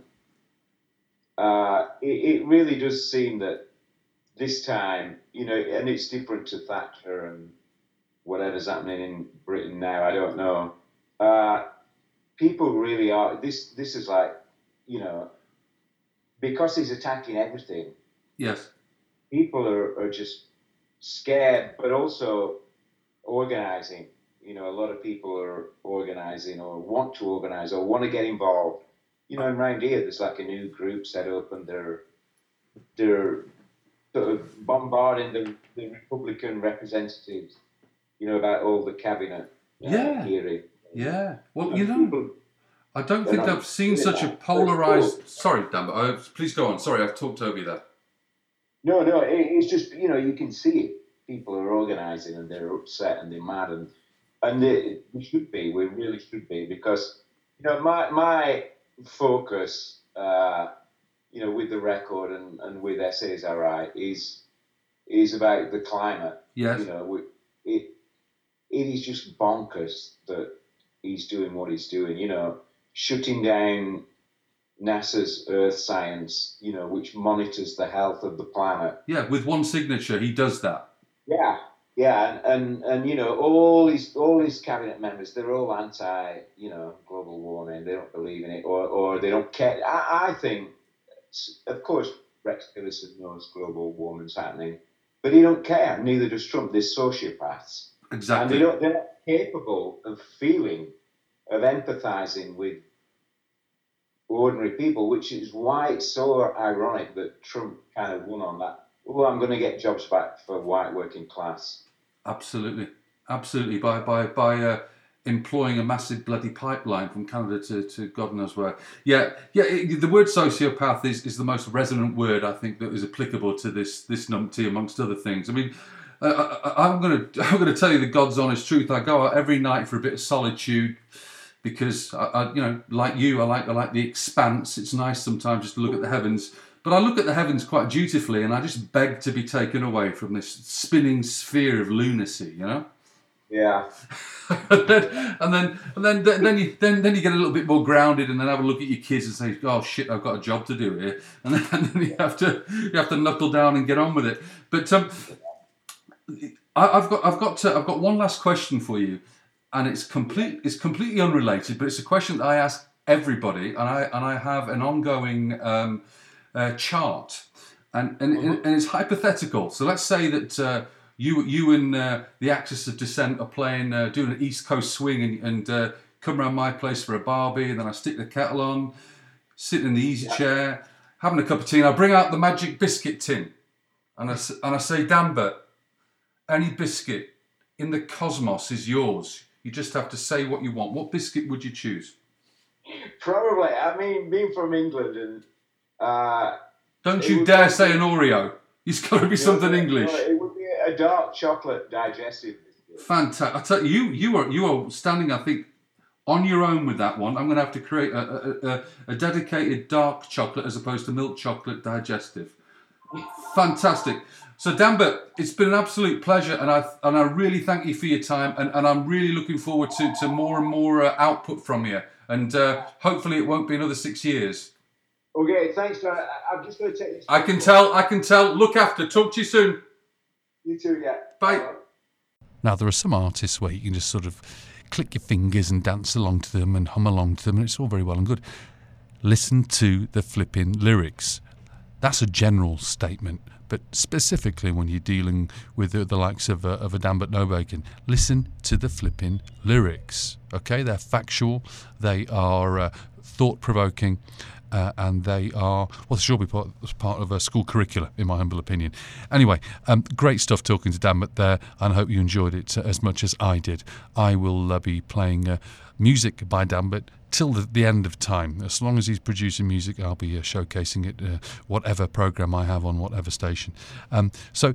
uh, it, it really does seem that this time, you know, and it's different to Thatcher and whatever's happening in Britain now. I don't know. Uh, people really are. This this is like, you know, because he's attacking everything. yes, People are, are just scared, but also organizing. You know, a lot of people are organizing or want to organize or want to get involved. You know, and around here, there's like a new group set up, and they're they're sort of bombarding the, the Republican representatives. You know about all the cabinet uh, Yeah. hearing. yeah. Well, And you know, people- I don't think I've seen such a that. polarized. Sorry, Dan, uh, please go on. Sorry, I've talked over you there. No, no, it, it's just you know you can see it. People are organising and they're upset and they're mad and and they, we should be. We really should be because you know my my focus, uh, you know, with the record and, and with essays, all right, is is about the climate. Yes. You know, we, it it is just bonkers that he's doing what he's doing. You know, shutting down NASA's Earth Science, you know, which monitors the health of the planet. Yeah, with one signature, he does that. Yeah, yeah, and, and, and you know, all these all these cabinet members, they're all anti, you know, global warming. They don't believe in it, or, or they don't care. I, I think, of course, Rex Tillerson knows global warming's happening, but he don't care. Neither does Trump. They're sociopaths, and Exactly. they don't. They're not capable of feeling, of empathizing with ordinary people, which is why it's so ironic that Trump kind of won on that oh, I'm going to get jobs back for white working class. Absolutely, absolutely. By by by uh, employing a massive bloody pipeline from Canada to, to God knows where. Yeah, yeah. It, the word sociopath is, is the most resonant word I think that is applicable to this this numpty amongst other things. I mean. I, I'm gonna [LAUGHS] I'm gonna tell you the God's honest truth. I go out every night for a bit of solitude because I, I you know like you I like I like the expanse. It's nice sometimes just to look at the heavens. But I look at the heavens quite dutifully, and I just beg to be taken away from this spinning sphere of lunacy. You know. Yeah. [LAUGHS] and then and then and then then, you then, then you get a little bit more grounded and then have a look at your kids and say oh shit I've got a job to do here [LAUGHS] and then, and then you have to you have to knuckle down and get on with it but um I, I've got I've got to, I've got one last question for you and it's complete it's completely unrelated but it's a question that I ask everybody and I and I have an ongoing um, uh, chart. And and, and it's hypothetical. So let's say that uh, you you and uh, the Axis of Dissent are playing uh, doing an East Coast swing and, and uh, come around my place for a barbie and then I stick the kettle on sitting in the easy chair having a cup of tea and I bring out the magic biscuit tin. And I, and I say Danbert any biscuit in the cosmos is yours. You just have to say what you want. What biscuit would you choose? Probably. I mean, being from England and. Uh, don't you dare be- say an Oreo it's got to be something English it would be a dark chocolate digestive. Fantastic! I tell you, you you are you are standing. I think on your own with that one. I'm going to have to create a, a, a, a dedicated dark chocolate as opposed to milk chocolate digestive. Fantastic. So Danbert, it's been an absolute pleasure, and I and I really thank you for your time, and, and I'm really looking forward to, to more and more uh, output from you, and uh, hopefully it won't be another six years. Okay, thanks, John. I, I'm just going to take this. I can tell. I can tell. Look after. Talk to you soon. You too, yeah. Bye. Now, there are some artists where you can just sort of click your fingers and dance along to them and hum along to them, and it's all very well and good. Listen to the flipping lyrics. That's a general statement, but specifically when you're dealing with the, the likes of, uh, of a Danbert Nobacon, listen to the flipping lyrics. Okay, they're factual, they are uh, thought provoking. Uh, and they are well, should be part, part of a school curricula, in my humble opinion. Anyway, um, great stuff talking to Danbert there, and I hope you enjoyed it uh, as much as I did. I will uh, be playing uh, music by Danbert till the, the end of time. As long as he's producing music, I'll be uh, showcasing it, uh, whatever program I have on whatever station. Um, so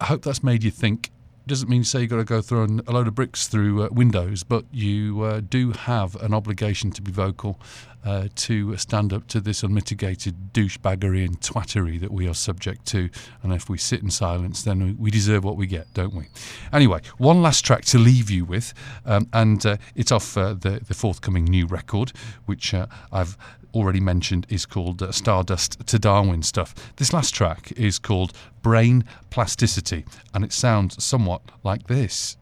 I hope that's made you think. Doesn't mean say you've got to go throwing a load of bricks through uh, windows, but you uh, do have an obligation to be vocal, uh, to stand up to this unmitigated douchebaggery and twattery that we are subject to. And if we sit in silence, then we- deserve what we get, don't we? Anyway, one last track to leave you with, um, and uh, it's off uh, the, the forthcoming new record, which uh, I've already mentioned is called uh, Stardust to Darwin stuff. This last track is called Brain Plasticity, and it sounds somewhat like this.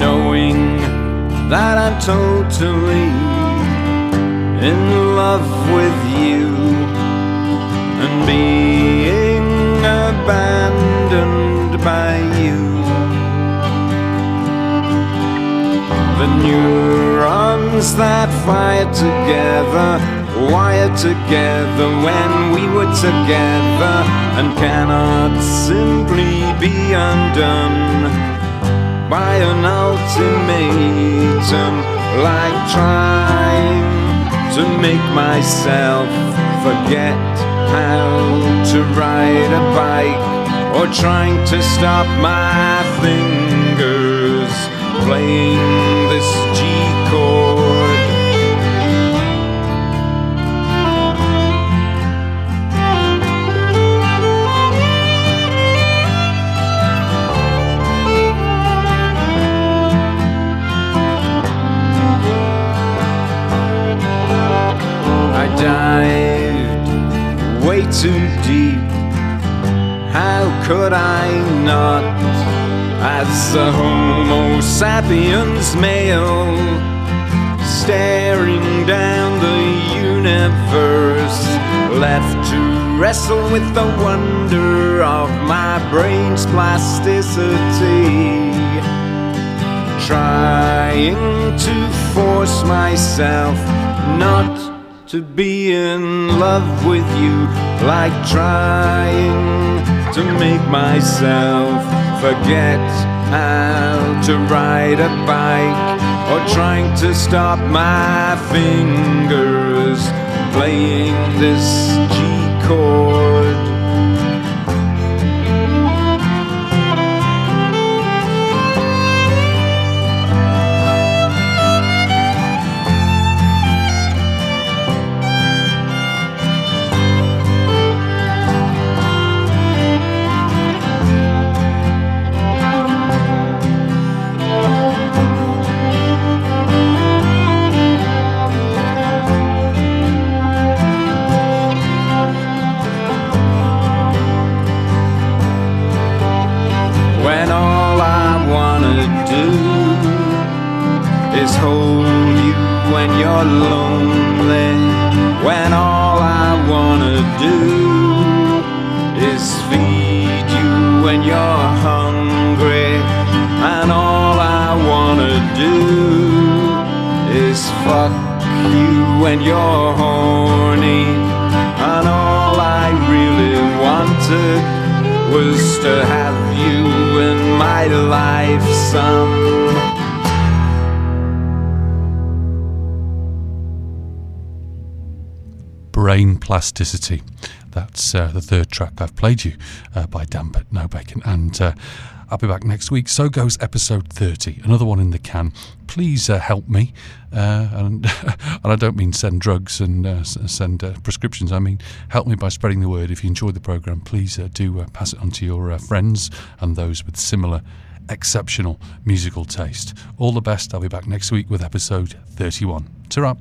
knowing that I'm totally in love with you and being abandoned by you. The neurons that fire together, wired together when we were together, and cannot simply be undone by an ultimatum like trying to make myself forget how to ride a bike or trying to stop my fingers playing this dived way too deep. How could I not? As a Homo sapiens male, staring down the universe, left to wrestle with the wonder of my brain's plasticity. Trying to force myself not to be in love with you, like trying to make myself forget how to ride a bike, or trying to stop my fingers playing this G chord. Hold you when you're lonely. When all I wanna do is feed you when you're hungry. And all I wanna do is fuck you when you're horny. And all I really wanted was to have you in my life some Brain Plasticity. That's uh, the third track I've played you uh, by But Nobacon. And uh, I'll be back next week. So goes episode 30, another one in the can. Please uh, help me. Uh, and, [LAUGHS] and I don't mean send drugs and uh, send prescriptions. I mean help me by spreading the word. If you enjoyed the programme, please do pass it on to your friends and those with similar exceptional musical taste. All the best. I'll be back next week with episode 31. ta